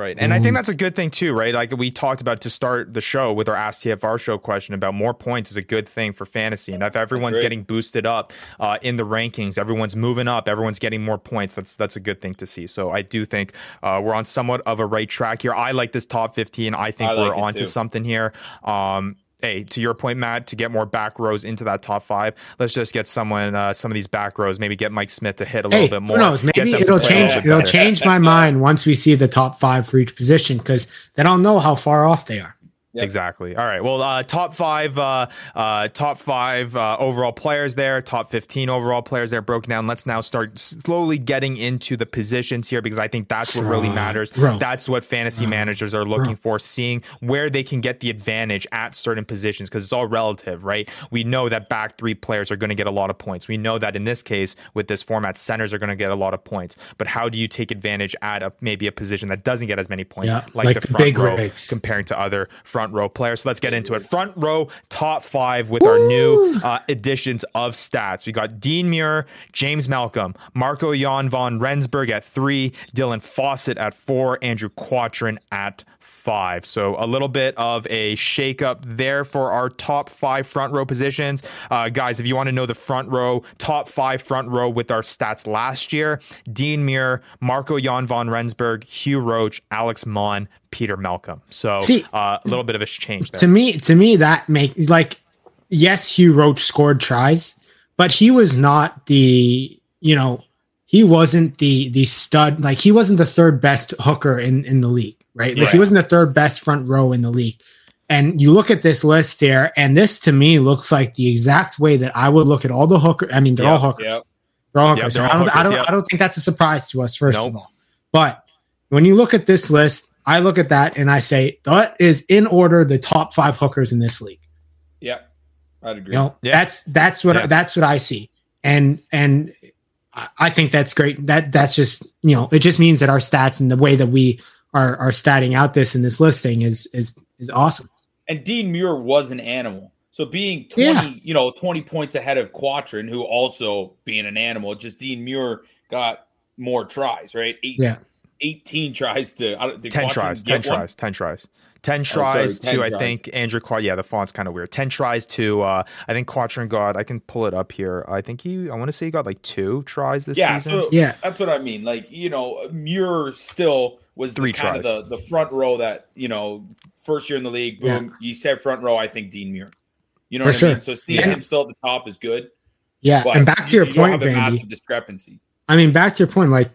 Right. And mm. I think that's a good thing too, right? Like we talked about to start the show with our Ask TFR show question about more points is a good thing for fantasy. And if everyone's getting boosted up uh, in the rankings, everyone's moving up, everyone's getting more points, that's that's a good thing to see. So I do think uh, we're on somewhat of a right track here. I like this top 15. I think I like we're onto something here. Um, hey, to your point, Matt, to get more back rows into that top five, let's just get someone, uh, some of these back rows, maybe get Mike Smith to hit a hey, little bit more. Who knows? Maybe it'll change. It'll change my mind once we see the top five for each position because they don't know how far off they are. Yep. Exactly. All right. Well, uh, top five, uh, uh, top five uh, overall players there, top fifteen overall players there broken down. Let's now start slowly getting into the positions here because I think that's what really matters. Bro. That's what fantasy Bro. managers are looking Bro. for, seeing where they can get the advantage at certain positions because it's all relative, right? We know that back three players are going to get a lot of points. We know that in this case, with this format, centers are going to get a lot of points. But how do you take advantage at a, maybe a position that doesn't get as many points, yeah, like, like, the, the front row, comparing to other front front row players. So let's get into it. Front row top five with Woo! our new uh, additions of stats. We got Dean Muir, James Malcolm, Marco Jan von Rensburg at three, Dylan Fawsitt at four, Andrew Quattrin at five. So a little bit of a shakeup there for our top five front row positions. Uh, guys, if you want to know the front row, top five front row with our stats last year, Dean Muir, Marco Jan von Rensburg, Hugh Roach, Alex Mon, Peter Malcolm. So See, uh, a little bit of a change there. To me, to me, that makes like yes, Hugh Roach scored tries, but he was not the you know he wasn't the the stud like he wasn't the third best hooker in in the league, right? Like he wasn't the third best front row in the league. And you look at this list here, and this to me looks like the exact way that I would look at all the hooker. I mean, they're yep, all hookers. Yep. They're all hookers. Yep, they're all I don't, hookers, I don't, I don't think that's a surprise to us. First nope. of all, but when you look at this list, I look at that and I say that is in order the top five hookers in this league. Yeah, I'd agree. You know, yeah. that's that's what yeah. that's what I see, and and I think that's great. That that's just you know it just means that our stats and the way that we are are statting out this in this listing is is is awesome. And Dean Muir was an animal. So being 20, yeah. you know, 20 points ahead of Quattrin, who also being an animal, just Dean Muir got more tries, right? Eight, yeah. 18 tries to 10 tries 10 tries 10 tries 10 tries oh, sorry, 10 to tries. i think andrew Quad, yeah the font's kind of weird 10 tries to uh i think quattrin got i can pull it up here i think he i want to say he got like two tries this yeah, season so yeah that's what i mean like you know muir still was three the, kind tries. of the, the front row that you know first year in the league boom yeah. you said front row i think dean muir you know For what sure. i mean so seeing yeah. him still at the top is good yeah and back to your you, point you massive discrepancy i mean back to your point like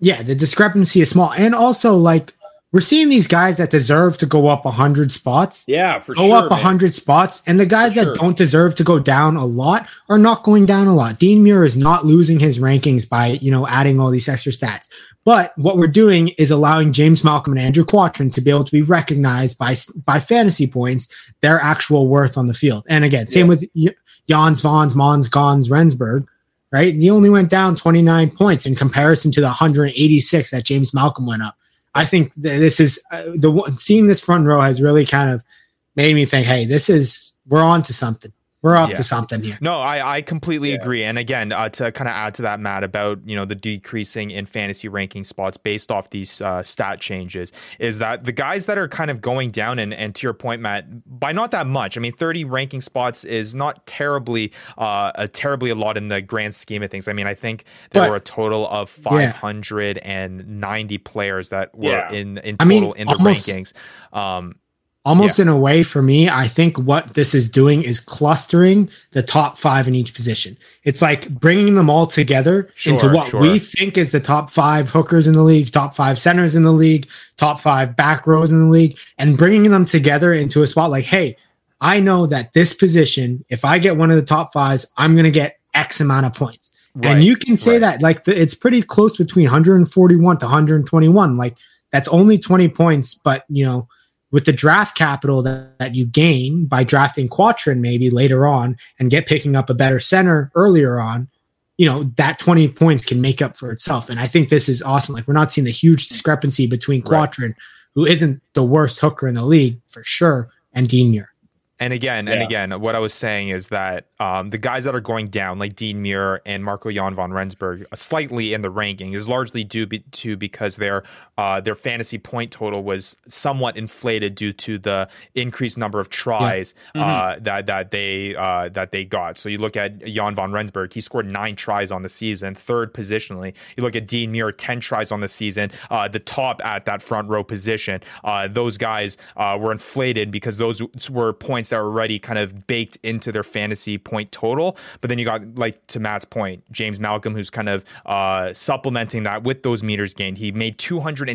yeah, the discrepancy is small. And also, like, we're seeing these guys that deserve to go up 100 spots. Yeah, for go sure. Go up 100 man. spots. And the guys for that sure. don't deserve to go down a lot are not going down a lot. Dean Muir is not losing his rankings by, you know, adding all these extra stats. But what we're doing is allowing James Malcolm and Andrew Quattrin to be able to be recognized by by fantasy points, their actual worth on the field. And again, same yeah. with Jans, Vons, Mons, Gons, Rensberg right? He only went down 29 points in comparison to the 186 that James Malcolm went up. I think this is uh, the seeing this front row has really kind of made me think, hey, this is we're on to something we're up yeah. to something here. No, I, I completely yeah. agree. And again, uh, to kind of add to that, Matt, about you know the decreasing in fantasy ranking spots based off these uh, stat changes, is that the guys that are kind of going down, and, and to your point, Matt, by not that much. I mean, thirty ranking spots is not terribly uh, a terribly a lot in the grand scheme of things. I mean, I think there but, were a total of five hundred and ninety yeah. players that were in in total I mean, in the almost, rankings. Um, almost yeah. in a way for me i think what this is doing is clustering the top five in each position it's like bringing them all together sure, into what sure. we think is the top five hookers in the league top five centers in the league top five back rows in the league and bringing them together into a spot like hey i know that this position if i get one of the top fives i'm going to get x amount of points right, and you can say right. that like the, it's pretty close between 141 to 121 like that's only 20 points but you know with the draft capital that, that you gain by drafting Quattrin maybe later on and get picking up a better center earlier on, you know, that 20 points can make up for itself. And I think this is awesome. Like we're not seeing the huge discrepancy between Quattrin, right. who isn't the worst hooker in the league for sure, and Dean Muir. And again, yeah. and again, what I was saying is that um, the guys that are going down, like Dean Muir and Marco Jan von Rensburg, uh, slightly in the ranking, is largely due be- to because their uh, their fantasy point total was somewhat inflated due to the increased number of tries yeah. mm-hmm. uh, that that they uh, that they got. So you look at Jan von Rensburg, he scored nine tries on the season, third positionally. You look at Dean Muir, ten tries on the season, uh, the top at that front row position. Uh, those guys were inflated because those were points that were already kind of baked into their fantasy point total. But then you got, like to Matt's point, James Malcolm, who's kind of uh, supplementing that with those meters gained. He made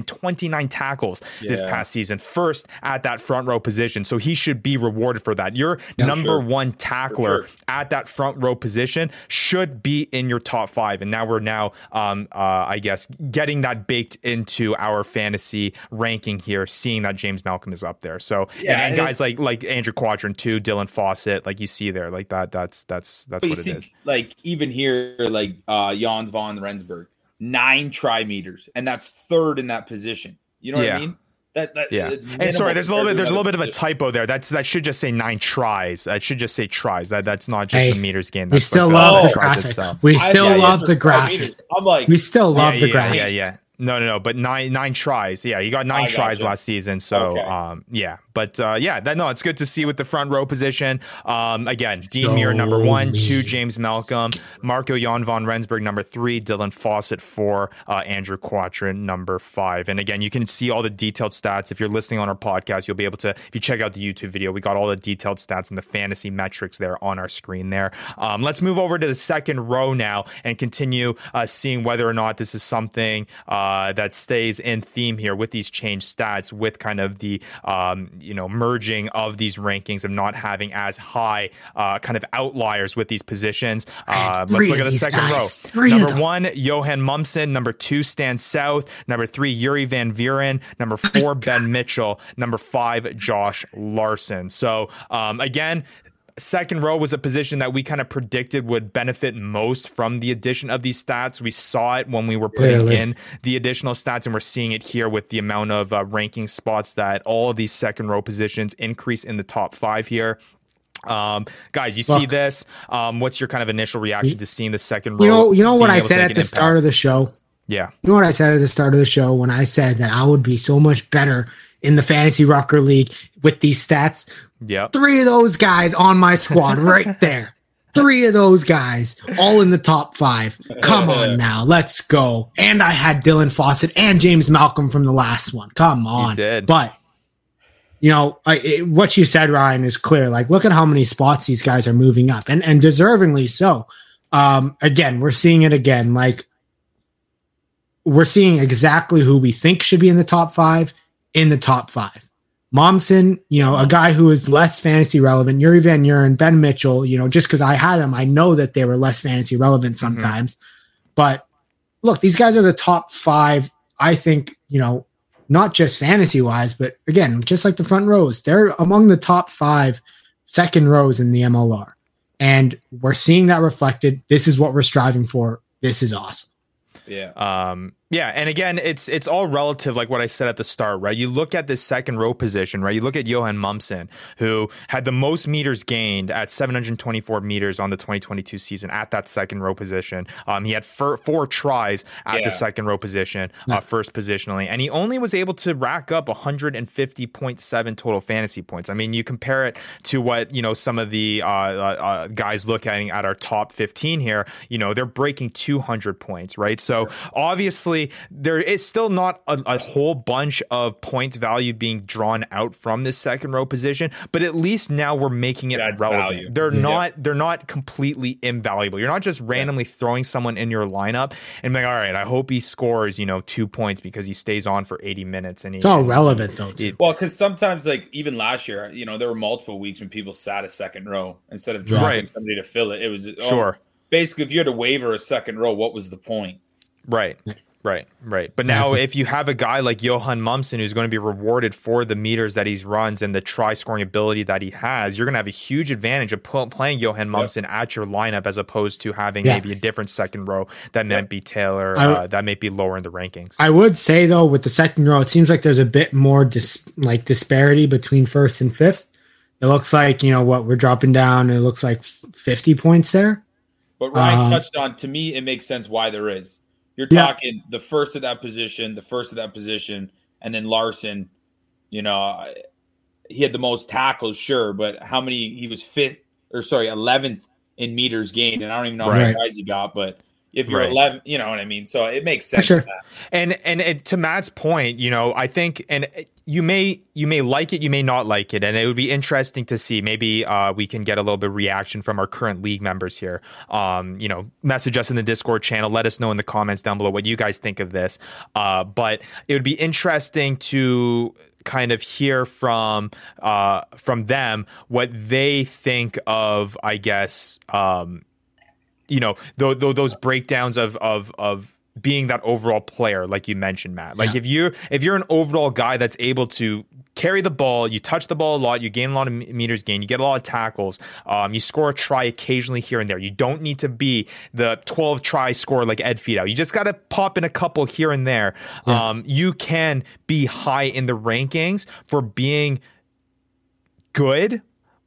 229 tackles yeah. this past season, first at that front row position. So he should be rewarded for that. Your yeah, number sure. one tackler sure. at that front row position should be in your top five. And now we're now, um, uh, I guess, getting that baked into our fantasy ranking here, seeing that James Malcolm is up there. So yeah, and, and guys like like Andrew Quattrin too, Dylan Fawsitt, like you see there, like that. That's that's that's what it see, is. Like even here, like uh Jans von Rensburg, nine try meters, and that's third in that position. You know what yeah. I mean? That, that, yeah. And sorry, there's a little bit there's a little bit of a typo there. That's that should just say nine tries. That should just say tries. That that's not just hey, the meters gain. That's we still like love the, the graphic. We still I, love the graphic. I'm like, we still love yeah, the graphic. Yeah, yeah. No, no, no. But nine nine tries. Yeah, you got nine tries last season. So okay. um, yeah. But uh, yeah, that no, it's good to see with the front row position. Um, again, Dean so Muir number one, me. two James Malcolm, Marco Jan von Rensburg number three, Dylan Fawsitt four, uh, Andrew Quattrin number five. And again, you can see all the detailed stats if you're listening on our podcast. You'll be able to if you check out the YouTube video. We got all the detailed stats and the fantasy metrics there on our screen there. Um, let's move over to the second row now and continue uh, seeing whether or not this is something uh, that stays in theme here with these changed stats with kind of the um, you know merging of these rankings of not having as high uh, kind of outliers with these positions. Uh, let's look at the second guys. row. Three number one, Johan Momsen. Number two, Stan South. Number three, Jurie Van Vuuren. Number four, oh Ben Mitchell. Number five, Josh Larson. So um, again, second row was a position that we kind of predicted would benefit most from the addition of these stats. We saw it when we were putting in the additional stats, and we're seeing it here with the amount of uh, ranking spots that all of these second row positions increase in the top five here. Um, guys, you see this. Um, what's your kind of initial reaction to seeing the second row? You know, you know what I said at the impact? start of the show. Yeah. You know what I said at the start of the show when I said that I would be so much better in the fantasy rucker league with these stats. Yeah. Three of those guys on my squad right there. Three of those guys all in the top five. Come on now, let's go. And I had Dylan Fawsitt and James Malcolm from the last one. Come on. But you know, I, it, what you said, Ryan, is clear. Like, look at how many spots these guys are moving up, and and deservingly so. Um, again, we're seeing it again. Like, we're seeing exactly who we think should be in the top five in the top five. Momsen, you know, a guy who is less fantasy relevant, Jurie Van Vuuren, Ben Mitchell, you know, just because I had them, I know that they were less fantasy relevant mm-hmm. sometimes. Mm-hmm. But look, these guys are the top five, I think, you know, not just fantasy wise, but again, just like the front rows, they're among the top five second rows in the MLR. And we're seeing that reflected. This is what we're striving for. This is awesome. Yeah. Um, yeah, and again, it's it's all relative, like what I said at the start, right? You look at this second row position, right? You look at Johan Momsen, who had the most meters gained at 724 meters on the 2022 season at that second row position. Um, he had four, four tries at yeah. the second row position, uh, first positionally, and he only was able to rack up 150.7 total fantasy points. I mean, you compare it to what you know some of the uh, uh, uh guys looking at our top 15 here. You know, they're breaking 200 points, right? So obviously there is still not a, a, whole bunch of points value being drawn out from this second row position, but at least now we're making it That's relevant. Value. They're yeah. not they're not completely invaluable. You're not just randomly yeah. throwing someone in your lineup and being like, all right, I hope he scores, you know, two points because he stays on for 80 minutes and he, it's all relevant though. It, well, because sometimes like even last year, you know, there were multiple weeks when people sat a second row instead of dropping right. somebody to fill it. It was oh, sure. basically, if you had to waiver a second row, what was the point? Right. Right, right. But exactly. now, if you have a guy like Johan Momsen who's going to be rewarded for the meters that he runs and the try scoring ability that he has, you're going to have a huge advantage of p- playing Johan Momsen yep. at your lineup as opposed to having yeah. maybe a different second row that yep. might be Taylor, uh, that may be lower in the rankings. I would say though, with the second row, it seems like there's a bit more dis- like disparity between first and fifth. It looks like you know what we're dropping down. It looks like 50 points there. But Ryan um, touched on to me, it makes sense why there is you're yeah. talking the first of that position, the first of that position, and then Larson. You know, he had the most tackles, sure, but how many? He was fifth or sorry, eleventh in meters gained, and I don't even know right. how many guys he got, but if you're right. 11 you know what i mean? So it makes sense sure. and and it, to matt's point you know i think and you may you may like it you may not like it. And it would be interesting to see maybe uh, we can get a little bit of reaction from our current league members here. Um, you know message us in the discord channel. Let us know in the comments down below what you guys think of this. Uh, but it would be interesting to kind of hear from uh, from them what they think of i guess um, you know th- th- those breakdowns of of of being that overall player like you mentioned matt like yeah. if you're if you're an overall guy that's able to carry the ball you touch the ball a lot you gain a lot of meters gain you get a lot of tackles um, you score a try occasionally here and there you don't need to be the 12 try score like ed Fidow. you just got to pop in a couple here and there yeah. um, you can be high in the rankings for being good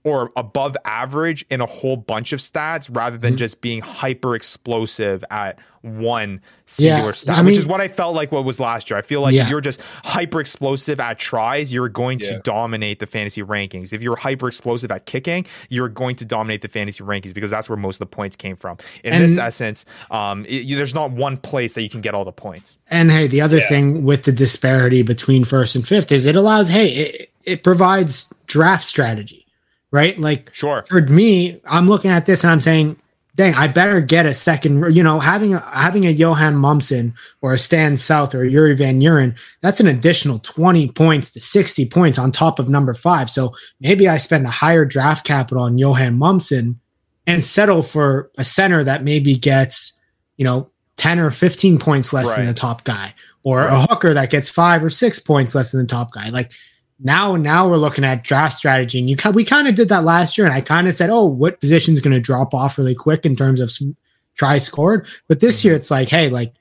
or above average in a whole bunch of stats rather than mm-hmm. just being hyper explosive at one singular yeah, stat, I mean, which is what I felt like what was last year. I feel like yeah. if you're just hyper explosive at tries, you're going to yeah. dominate the fantasy rankings. If you're hyper explosive at kicking, you're going to dominate the fantasy rankings because that's where most of the points came from. In and, this essence, um, it, you, there's not one place that you can get all the points. And hey, the other thing with the disparity between first and fifth is it allows, hey, it, it provides draft strategy right? Like, sure. For me, I'm looking at this and I'm saying, dang, I better get a second. You know, having a, having a Johan Momsen or a Stan South or a Jurie Van Vuuren, that's an additional 20 points to 60 points on top of number five. So maybe I spend a higher draft capital on Johan Momsen and settle for a center that maybe gets, you know, 10 or 15 points less right. than the top guy, or right. a hooker that gets five or six points less than the top guy. Like now now we're looking at draft strategy and you we kind of did that last year and i kind of said oh what position is going to drop off really quick in terms of try scored but this mm-hmm. year it's like hey like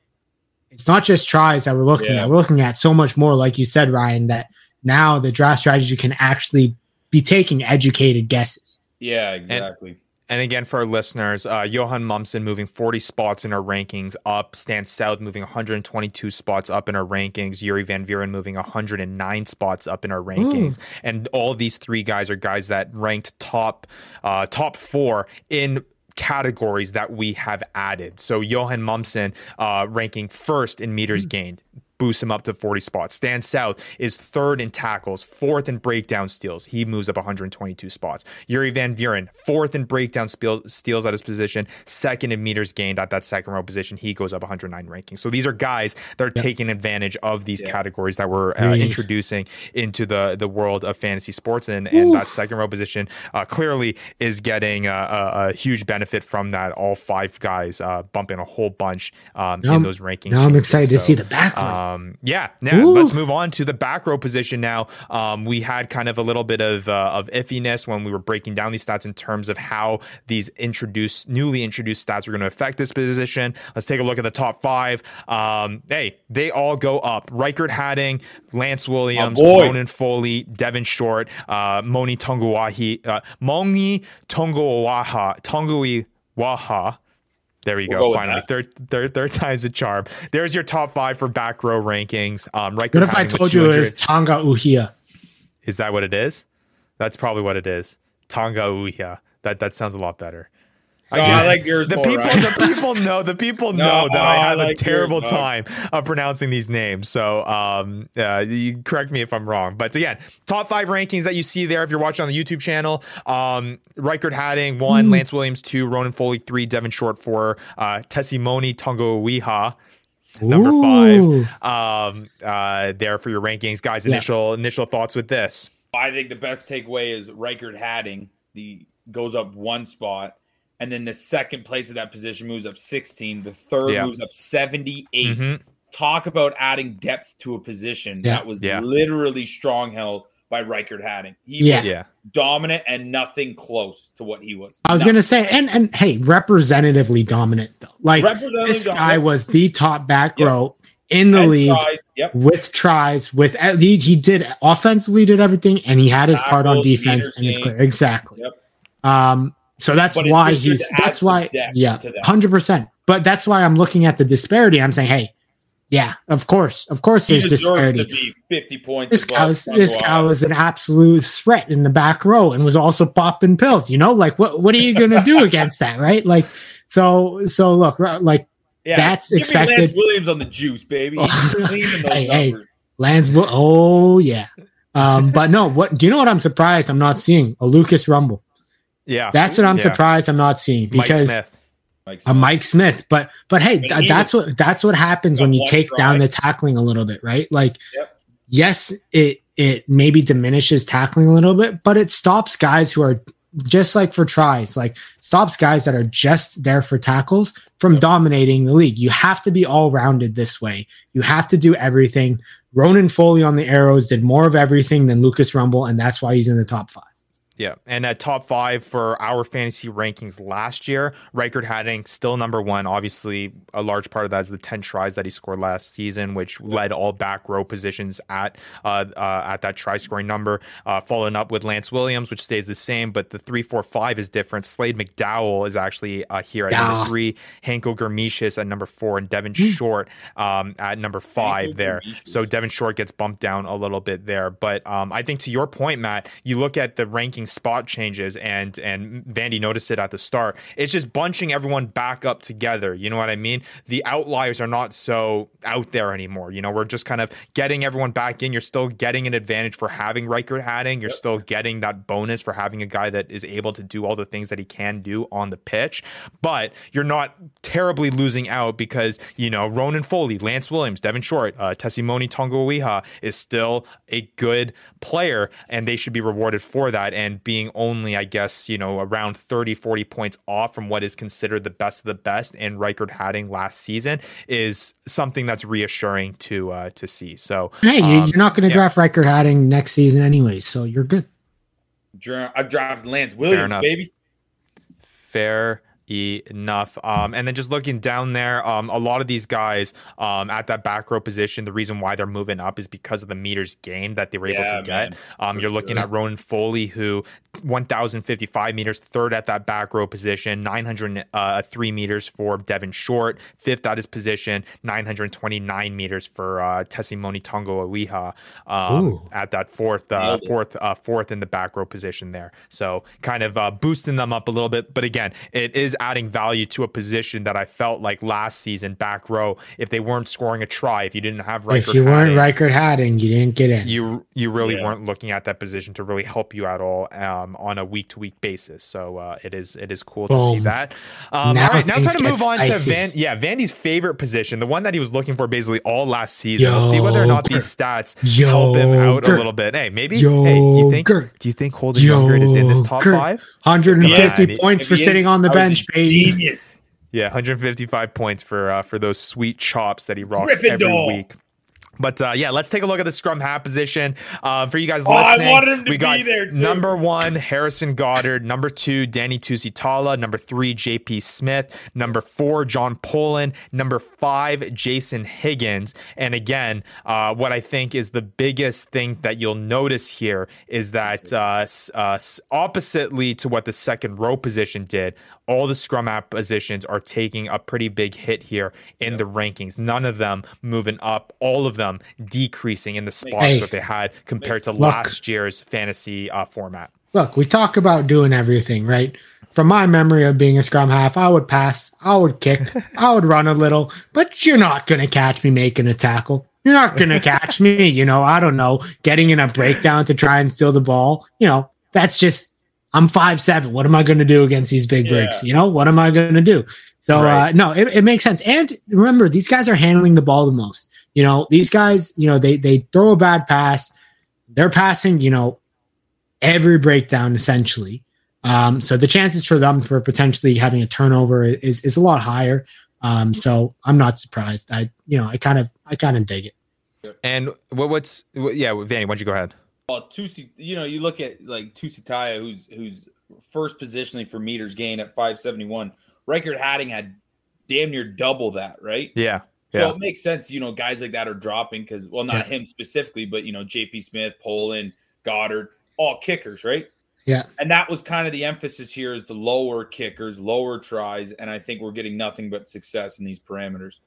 it's not just tries that we're looking yeah. at we're looking at so much more like you said ryan that now the draft strategy can actually be taking educated guesses yeah exactly and, and again, for our listeners, uh, Johan Momsen moving 40 spots in our rankings up. Stan South moving 122 spots up in our rankings. Jurie Van Vuuren moving 109 spots up in our rankings. Ooh. And all these three guys are guys that ranked top uh, top four in categories that we have added. So Johan Momsen uh, ranking first in meters mm. gained, boosts him up to 40 spots. Stan South is third in tackles, fourth in breakdown steals. He moves up 122 spots. Jurie Van Vuuren, fourth in breakdown steals at his position, second in meters gained at that second row position. He goes up 109 rankings. So these are guys that are yep. taking advantage of these yep. categories that we're uh, introducing into the the world of fantasy sports, and and that second row position uh, clearly is getting a, a, a, huge benefit from that. All five guys uh, bumping a whole bunch um, in those rankings. Now I'm excited so, to see the back row. Um, yeah, yeah. Let's move on to the back row position now. Um, we had kind of a little bit of uh, of iffiness when we were breaking down these stats in terms of how these introduced, newly introduced stats are going to affect this position. Let's take a look at the top five. Um, hey, they all go up. Riekert Hattingh, Lance Williams, Ronan Foley, Devin Short, uh, Moni Tonguahi, uh, Moni Tonguaha, Tongui Waha. There we we'll go. go finally, third, third, third time's a charm. There's your top five for back row rankings. Um, right. What if I told you it was Tonga Uhia? Is that what it is? That's probably what it is. Tonga Uhia. That that sounds a lot better. No, I, I like yours. The more, people, right? the people know. The people no, know that I have I like a terrible yours, time of pronouncing these names. So, um, uh, you correct me if I'm wrong. But again, top five rankings that you see there. If you're watching on the YouTube channel, um, Riekert Hattingh one, mm. Lance Williams two, Ronan Foley three, Devin Short four, uh, Tessimoni Tongo Wiha number Ooh. five. Um, uh, there for your rankings, guys. Initial yeah. initial thoughts with this. I think the best takeaway is Riekert Hattingh. The goes up one spot and then the second place of that position moves up 16. The third yeah. moves up 78. Mm-hmm. Talk about adding depth to a position yeah. that was yeah. literally strong held by Riekert Hattingh. He yeah. was dominant and nothing close to what he was. I was going to say, and and hey, representatively dominant though. Like this dominant. guy was the top back yep. row in the and league tries. Yep. with tries. With he, he did offensively did everything, and he had his Tackles, part on defense, and it's clear exactly. Yep. Um, so that's but why he's that's why yeah, hundred percent. But that's why I'm looking at the disparity. I'm saying, hey, yeah, of course, of course, he there's disparity. Fifty points. This guy was this guy was an absolute threat in the back row and was also popping pills. You know, like what what are you gonna do against that, right? Like, so so look, like yeah, that's expected. Lance Williams on the juice, baby. hey, hey, Lance. Oh yeah. Um, but no, what do you know? What I'm surprised I'm not seeing a Lucas Rumball. Yeah, that's what I'm yeah. surprised I'm not seeing because Mike Mike a Mike Smith. But but hey, th- that's what that's what happens when you take try. down the tackling a little bit, right? Like, yep. yes, it it maybe diminishes tackling a little bit, but it stops guys who are just like for tries, like stops guys that are just there for tackles from yep. dominating the league. You have to be all rounded this way. You have to do everything. Ronan Foley on the arrows did more of everything than Lucas Rumball, and that's why he's in the top five. Yeah, and at top five for our fantasy rankings last year, Riekert Hattingh still number one. Obviously, a large part of that is the ten tries that he scored last season, which led all back row positions at uh, uh, at that try scoring number. Uh, following up with Lance Williams, which stays the same, but the three, four, five is different. Slade McDowell is actually uh, here at yeah. number three, Hanco Germishuys at number four, and Devin hmm. Short um, at number five there. So Devin Short gets bumped down a little bit there, but um, I think to your point, Matt, you look at the ranking spot changes and and Vandy noticed it at the start. It's just bunching everyone back up together. You know what I mean? The outliers are not so out there anymore. You know, we're just kind of getting everyone back in. You're still getting an advantage for having Riekert Hattingh. You're yep. still getting that bonus for having a guy that is able to do all the things that he can do on the pitch. But you're not terribly losing out because, you know, Ronan Foley, Lance Williams, Devin Short, uh, Tessimoni is still a good player and they should be rewarded for that. And being only, I guess, you know, around 30, 40 points off from what is considered the best of the best in Riekert Hattingh last season is something that's reassuring to uh, to see. So hey, um, you're not going to yeah. draft Riekert Hattingh next season anyway, so you're good. I've drafted Lance Williams, baby. Fair enough. Um, and then just looking down there, um, a lot of these guys um, at that back row position, the reason why they're moving up is because of the meters gained that they were yeah, able to man, get. Um, you're looking at Ronan Foley, who 1,055 meters, third at that back row position, 903 uh, meters for Devin Short, fifth at his position, 929 meters for uh, Tessimoni Tongo Awiha um, at that fourth, uh, fourth, uh, fourth in the back row position there. So kind of uh, boosting them up a little bit. But again, it is adding value to a position that I felt like last season back row. If they weren't scoring a try, if you didn't have Riekert if you weren't Riekert Hattingh, you didn't get in. You you really yeah. weren't looking at that position to really help you at all um, on a week to week basis. So uh, it is it is cool Boom. to see that. Um, now all right, now time to move on spicy. to Van. Yeah, Vandy's favorite position, the one that he was looking for basically all last season. Yo, we'll see whether or not these stats Yo, help him out a little bit. Hey, maybe. Yo, hey, do you think? Do you think Holden Younger is in this top five? 150 yeah, points for sitting on the bench, baby. Genius. Yeah, 155 points for uh, for those sweet chops that he rocks Gryffindor. every week. But uh, yeah, let's take a look at the scrum half position. Uh, for you guys oh, listening, we got number one, Harrison Goddard. Number two, Danny Tusitala. Number three, JP Smith. Number four, John Poland. Number five, Jason Higgins. And again, uh, what I think is the biggest thing that you'll notice here is that uh, uh, oppositely to what the second row position did, all the scrum app positions are taking a pretty big hit here in yep. the rankings. None of them moving up, all of them decreasing in the spots hey, that they had compared to look, last year's fantasy uh, format. Look, we talk about doing everything, right? From my memory of being a scrum half, I would pass, I would kick, I would run a little, but you're not going to catch me making a tackle. You're not going to catch me, you know, I don't know, getting in a breakdown to try and steal the ball. You know, that's just I'm five seven. What am I going to do against these big yeah. You know, what am I going to do? So right. uh, no, it, it, makes sense. And remember, these guys are handling the ball the most. You know, these guys, you know, they they throw a bad pass, they're passing, you know, every breakdown essentially. Um, so the chances for them for potentially having a turnover is is a lot higher. Um, so I'm not surprised. I you know I kind of I kind of dig it. And what, what's what, yeah, Vanny, why don't you go ahead? Well, Tusi, you know, you look at like Tusitala, who's who's first positioning for meters gain at 571. Riekert Hattingh had damn near double that, right? Yeah. So yeah. it makes sense, you know, guys like that are dropping because, well, not yeah. him specifically, but you know, JP Smith, Poland, Goddard, all kickers, right? Yeah. And that was kind of the emphasis here is the lower kickers, lower tries, and I think we're getting nothing but success in these parameters.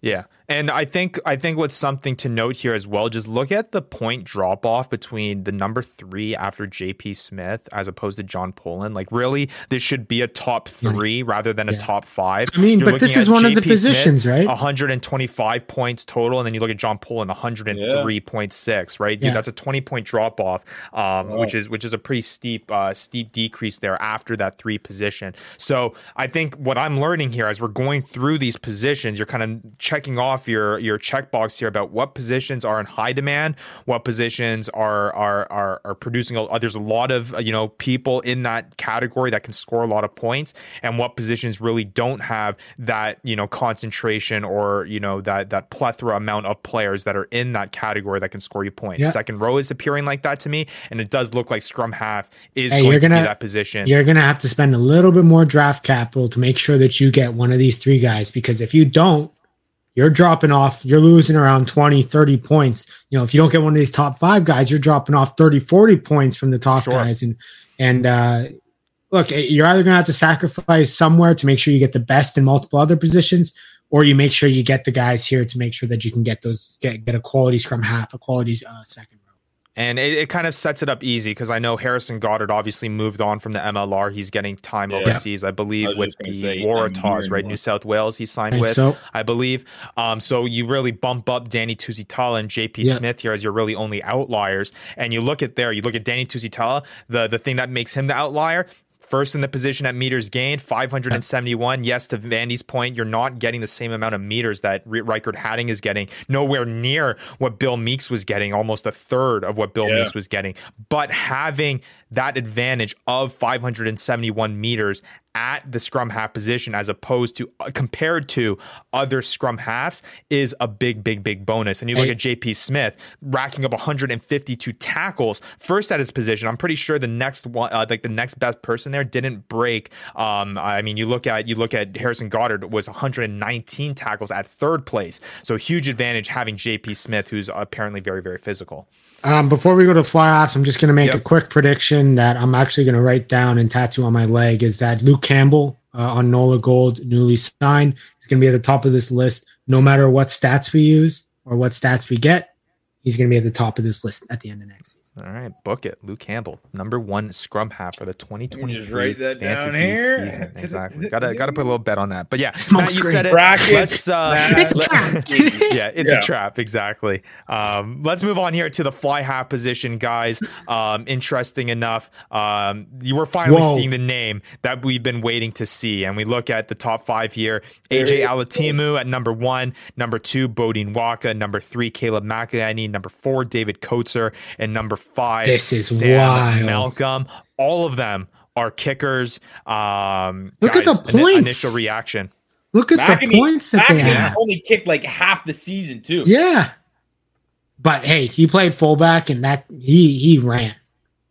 Yeah. And I think I think what's something to note here as well, just look at the point drop off between the number three after JP Smith as opposed to John Poland. Like really, this should be a top three rather than yeah. a top five. I mean, You're but this is one JP of the positions, Smith, right? 125 points total, and then you look at John Poland, 103.6, right? Yeah. that's a 20 point drop off, um, which is which is a pretty steep uh, steep decrease there after that three position. So I think what I'm learning here as we're going through these positions, you're kind of checking off your your checkbox here about what positions are in high demand, what positions are are are, are producing. A, there's a lot of you know people in that category that can score a lot of points, and what positions really don't have that you know concentration or you know that that plethora amount of players that are in that category that can score you points. Yeah. Second row is appearing like that to me, and it does look like scrum half is hey, going to gonna, be that position. You're going to have to spend a little bit more draft capital to make sure that you get one of these three guys because if you don't, you're dropping off, you're losing around 20, 30 points. You know, if you don't get one of these top five guys, you're dropping off 30, 40 points from the top sure. guys. And, and, uh, look, eh, you're either going to have to sacrifice somewhere to make sure you get the best in multiple other positions, or you make sure you get the guys here to make sure that you can get those, get, get a quality scrum half, a quality uh, second and it, it, kind of sets it up easy because I know Harrison Goddard obviously moved on from the MLR. He's getting time yeah. overseas, I believe, I with the Waratahs, right? New South Wales, he signed with, so. I believe. Um, so you really bump up Danny Tusitala and JP yeah. Smith here as your really only outliers. And you look at there, you look at Danny Tusitala, the, the thing that makes him the outlier First in the position at meters gained, 571. Yes, to Vandy's point, you're not getting the same amount of meters that Riekert Hattingh is getting. Nowhere near what Bill Meakes was getting, almost a third of what Bill yeah. Meakes was getting. But having that advantage of 571 meters at the scrum half position as opposed to uh, compared to other scrum halves is a big, big, big bonus. And you look at JP Smith racking up 152 tackles first at his position. I'm pretty sure the next one, uh, like the next best person there, didn't break. Um, I mean, you look at you look at Harrison Goddard was 119 tackles at third place. So huge advantage having JP Smith, who's apparently very, very physical. Um, before we go to fly offs, I'm just going to make yep. a quick prediction that I'm actually going to write down and tattoo on my leg is that Luke Campbell uh, on Nola Gold, newly signed, is going to be at the top of this list. No matter what stats we use or what stats we get, he's going to be at the top of this list at the end of next season. All right, book it. Luke Campbell, number one scrum half for the 2023 just write that fantasy down here. season. Exactly. gotta gotta put a little bet on that. But yeah, Smoke Matt, you screen. said it. Bracket. Uh, It's a trap. yeah, it's Yeah. a trap. Exactly. Um, let's move on here to the fly half position, guys. Um, interesting enough, um, you were finally Whoa. seeing the name that we've been waiting to see, and we look at the top five here: AJ Alatimu at number one, number two Beaudein Waaka, number three Caleb McEnany, number four David Kotzer, and number five This is Sam wild. Malcolm. All of them are kickers. Um, Look at the ini- points. initial reaction. Look at McAnee- the points that they have. only kicked like half the season too. Yeah. But hey, he played fullback and that he he ran.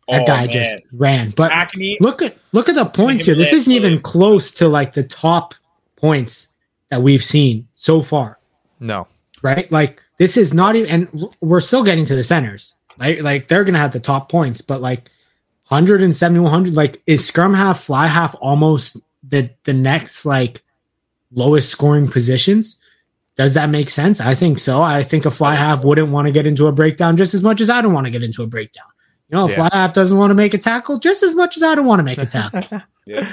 That Oh, guy man. just ran. But McAnee, look at look at the points here. This that isn't even close to like the top points that we've seen so far, No. right? Like this is not even and we're still getting to the centers. Like like they're gonna have the top points, but like 170 100 like is scrum half fly half almost the the next like lowest scoring positions does that make sense i think so i think a fly half wouldn't want to get into a breakdown just as much as i don't want to get into a breakdown you know a Yeah. fly half doesn't want to make a tackle just as much as i don't want to make a tackle yeah.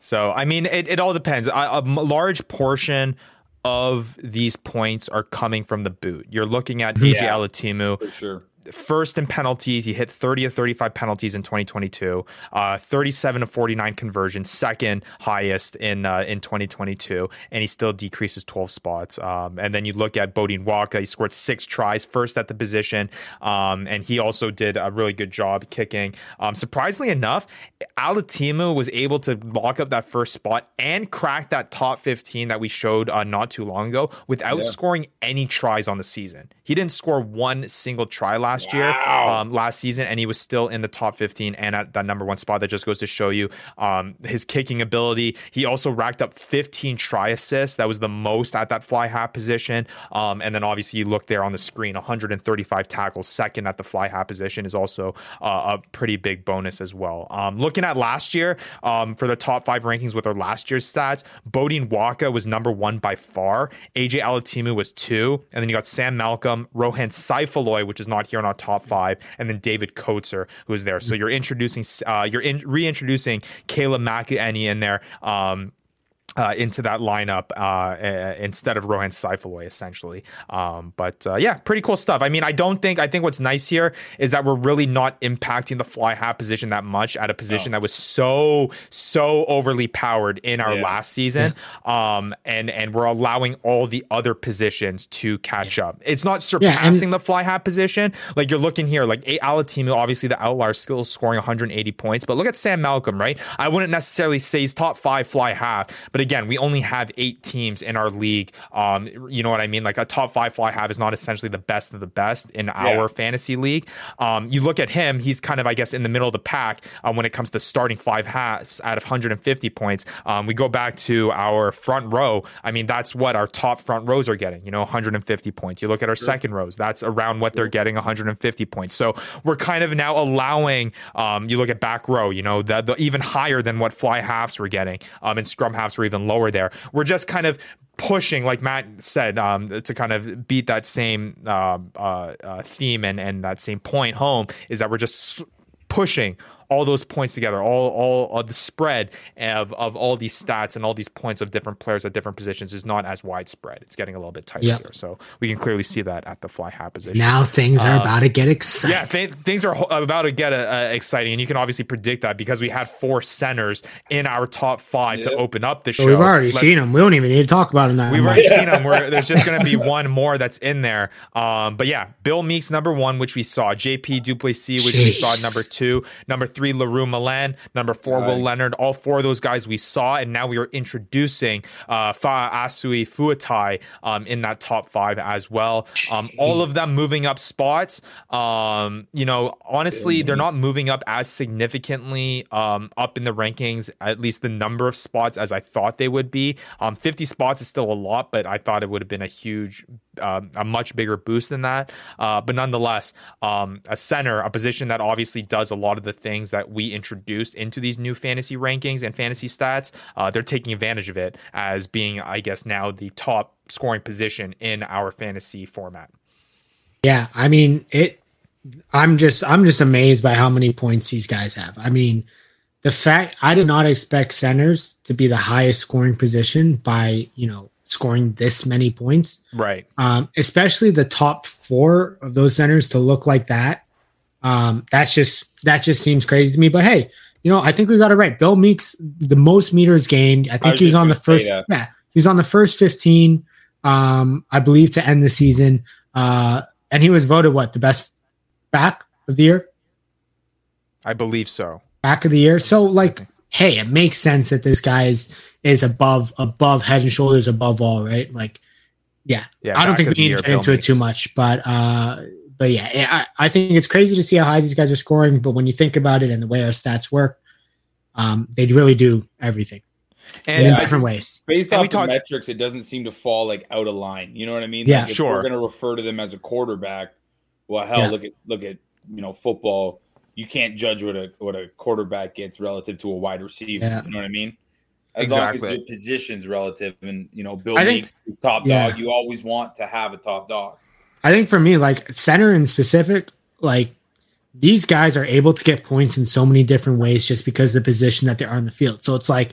So, I mean, it, it all depends. A, a m- large portion of these points are coming from the boot. You're looking at mm-hmm. AJ Yeah. Alatimu, for sure. First in penalties. He hit 30 of 35 penalties in 2022, uh, 37 of 49 conversions, second highest in uh, in 2022, and he still decreases 12 spots. Um, and then you look at Beaudein Waaka, he scored six tries, first at the position, um, and he also did a really good job kicking. Um, surprisingly enough, Alatimu was able to lock up that first spot and crack that top 15 that we showed uh, not too long ago without Yeah. scoring any tries on the season. He didn't score one single try last year, Wow. um, last season, and he was still in the top 15 and at that number one spot. That just goes to show you um, his kicking ability. He also racked up 15 try assists. That was the most at that fly half position. Um, and then obviously you look there on the screen, 135 tackles, second at the fly half position is also uh, a pretty big bonus as well. Um, looking at last year um, for the top five rankings with our last year's stats, Beaudein Waaka was number one by far. AJ Alatimu was two, and then you got Sam Malcolm, Rohan Saifaloy, which is not here in top five, and then David Kotzer, who is there. So you're introducing, uh, you're in, reintroducing Kayla McEnany in there. Um, uh, into that lineup uh, uh, instead of Rohan Saifaloy, essentially. Um, but uh, yeah, pretty cool stuff. I mean, I don't think, I think what's nice here is that we're really not impacting the fly half position that much at a position that was so, so overly powered in our Yeah. last season. Um, and, and we're allowing all the other positions to catch up. It's not Yeah, and- surpassing the fly half position. Like you're looking here, like A- Alatimu, obviously the outlier still scoring 180 points, but look at Sam Malcolm, right? I wouldn't necessarily say he's top five fly half, but again, we only have eight teams in our league. Um, you know what I mean? Like a top five fly half is not essentially the best of the best in our fantasy league. Um, you look at him, he's kind of, I guess, in the middle of the pack uh, when it comes to starting five halves out of 150 points. Um, we go back to our front row. I mean, that's what our top front rows are getting, you know, 150 points. You look at our second rows, that's around what they're getting 150 points. So we're kind of now allowing, um, you look at back row, you know, the, the even higher than what fly halves were getting, um, and scrum halves were even lower there. We're just kind of pushing, like Matt said, um, to kind of beat that same uh, uh, uh, theme and, and that same point home is that we're just pushing all those points together, all all of the spread of, of all these stats and all these points of different players at different positions is not as widespread. It's getting a little bit tighter Yep. here. So we can clearly see that at the fly half position. now things are about to get exciting Yeah, th- things are ho- about to get uh, uh, exciting, and you can obviously predict that because we had four centers in our top five to open up the show. So we've already Let's- seen them we don't even need to talk about them that We've much. already seen them. Where there's just going to be one more that's in there. Um, but yeah, Bill Meakes number one, which we saw. JP Duplessis, which we saw number two. Number three, Le Roux Malan. Number four, Will Leonard. All four of those guys we saw, and now we are introducing uh, Faasiu Fuatai um, in that top five as well. Um, all of them moving up spots. Um, you know, honestly, they're not moving up as significantly um, up in the rankings, at least the number of spots as I thought they would be. Um, 50 spots is still a lot, but I thought it would have been a huge, um, a much bigger boost than that. Uh, but nonetheless, um, a center, a position that obviously does a lot of the things that we introduced into these new fantasy rankings and fantasy stats, uh, they're taking advantage of it as being, I guess, now the top scoring position in our fantasy format. Yeah, I mean it. I'm just I'm just amazed by how many points these guys have. I mean, the fact I did not expect centers to be the highest scoring position by you know scoring this many points. Right. Um, especially the top four of those centers to look like that. Um, that's just that just seems crazy to me. But hey, you know, I think we got it right. Bill Meakes, the most meters gained. I think I he was on the first. Yeah, he was on the first fifteen. Um, I believe to end the season. Uh, and he was voted what the best back of the year. I believe so. Back of the year. So like, hey, it makes sense that this guy is is above above head and shoulders above all, right? Like, yeah. yeah I don't think we need to get into it too much, but uh, but yeah, I, I think it's crazy to see how high these guys are scoring. But when you think about it and the way our stats work, um, they really do everything. And in different ways. Based and off the talk- metrics, it doesn't seem to fall like out of line. You know what I mean? Yeah, like sure. We're going to refer to them as a quarterback. Well, hell, yeah. look at look at you know football. You can't judge what a what a quarterback gets relative to a wide receiver. Yeah. You know what I mean? As exactly. long as your position's relative, and you know, Bill I Meakes top yeah. dog. You always want to have a top dog. I think for me, like center in specific, like these guys are able to get points in so many different ways just because the position that they are on the field. So it's like,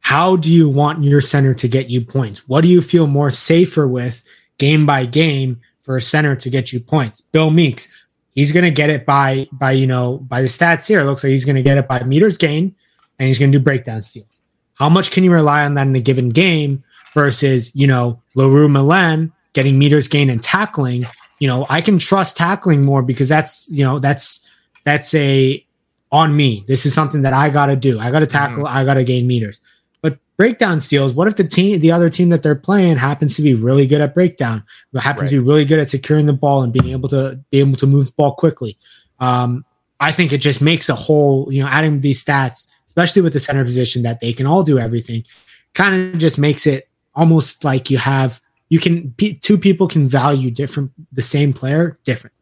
how do you want your center to get you points? What do you feel more safer with game by game for a center to get you points? Bill Meakes, he's going to get it by by you know by the stats here. It looks like he's going to get it by meters gained, and he's going to do breakdown steals. How much can you rely on that in a given game versus you know Le Roux Malan getting meters gained and tackling? You know, I can trust tackling more because that's you know that's that's a on me. This is something that I got to do. I got to tackle. Mm-hmm. I got to gain meters But breakdown steals. What if the team, the other team that they're playing, happens to be really good at breakdown? Happens right. to be really good at securing the ball and being able to be able to move the ball quickly. Um, I think it just makes a whole, you know, adding these stats, especially with the center position, that they can all do everything, kind of just makes it almost like you have you can two people can value different the same player different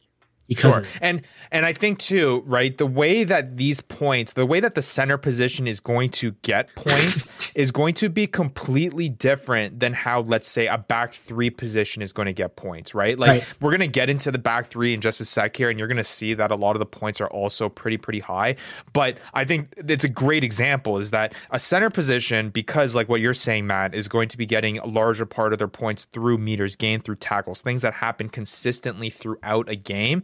because sure. and and I think too, right, the way that these points, the way that the center position is going to get points is going to be completely different than how let's say a back 3 position is going to get points, right? Like right. we're going to get into the back 3 in just a sec here and you're going to see that a lot of the points are also pretty pretty high, but I think it's a great example is that a center position because like what you're saying Matt is going to be getting a larger part of their points through meters gained through tackles, things that happen consistently throughout a game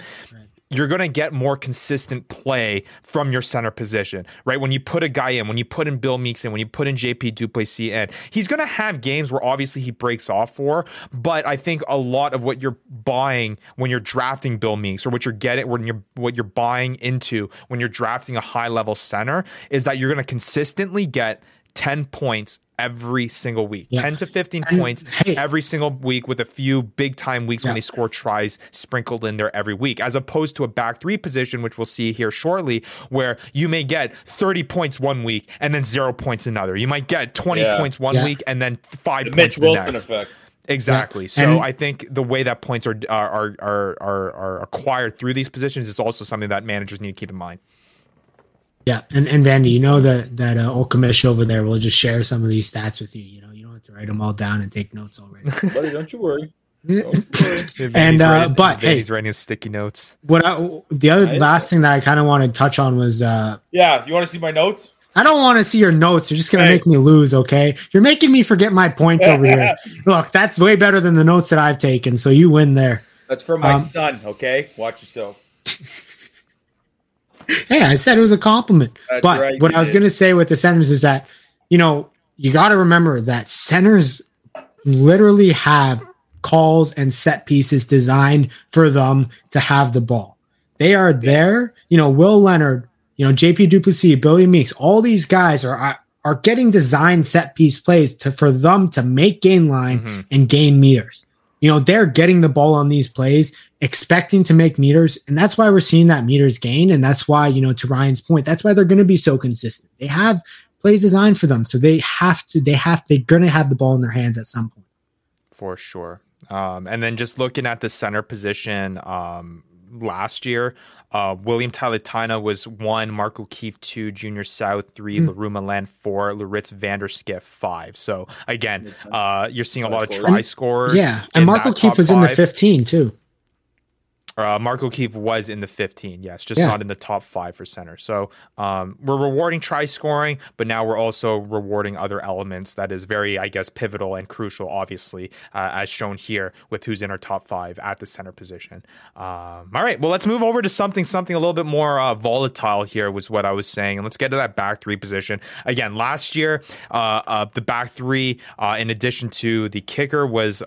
you're going to get more consistent play from your center position, right? When you put a guy in, when you put in Bill Meakes in, when you put in JP Duplessis in, he's going to have games where obviously he breaks off for, but I think a lot of what you're buying when you're drafting Bill Meakes or what you're getting when you're what you're buying into when you're drafting a high level center is that you're going to consistently get 10 points every single week. Yeah. 10 to 15 and, points hey, every single week with a few big time weeks yeah. when they score tries sprinkled in there every week, as opposed to a back three position, which we'll see here shortly, where you may get 30 points one week and then zero points another. You might get 20 yeah. points one week and then five the points Mitch Wilson next. effect. Exactly. So and, I think the way that points are, are are are are acquired through these positions is also something that managers need to keep in mind. Yeah, and and Vandy, you know that that uh, Okamish over there will just share some of these stats with you. You know, you don't have to write them all down and take notes already. Buddy, don't you worry. and uh, writing, but hey, he's writing his sticky notes. What I, the other I last thing that I kind of want to touch on was uh, yeah, you want to see my notes? I don't want to see your notes. You're just gonna hey. make me lose. Okay, you're making me forget my points over here. Look, that's way better than the notes that I've taken. So you win there. That's for my um, son. Okay, watch yourself hey, I said it was a compliment. That's but right, what I was going to say with the centers is that, you know, you got to remember that centers literally have calls and set pieces designed for them to have the ball. They are there. You know, Will Leonard, you know, JP Duplessis, Billy Meakes, all these guys are are getting designed set piece plays to for them to make gain line mm-hmm. and gain meters. You know, they're getting the ball on these plays expecting to make meters. And that's why we're seeing that meters gain. And that's why, you know, to Ryan's point, that's why they're going to be so consistent. They have plays designed for them. So they have to, they have, they're going to have the ball in their hands at some point. For sure. Um, and then just looking at the center position um, last year, uh, William Talitana was one, Mark O'Keefe two, Junior South three, mm. Le Roux Malan four, Laritz Vanderskiff five. So again, uh, you're seeing a lot of try scorers. Yeah, and Mark O'Keefe was five. in the 15 too. Uh, Mark O'Keefe was in the 15, yes, just yeah. not in the top five for center. So um, we're rewarding try scoring, but now we're also rewarding other elements that is very, I guess, pivotal and crucial, obviously, uh, as shown here with who's in our top five at the center position. Um, all right, well, let's move over to something something a little bit more uh, volatile here was what I was saying, and let's get to that back three position again. Last year, uh, uh, the back three, uh, in addition to the kicker, was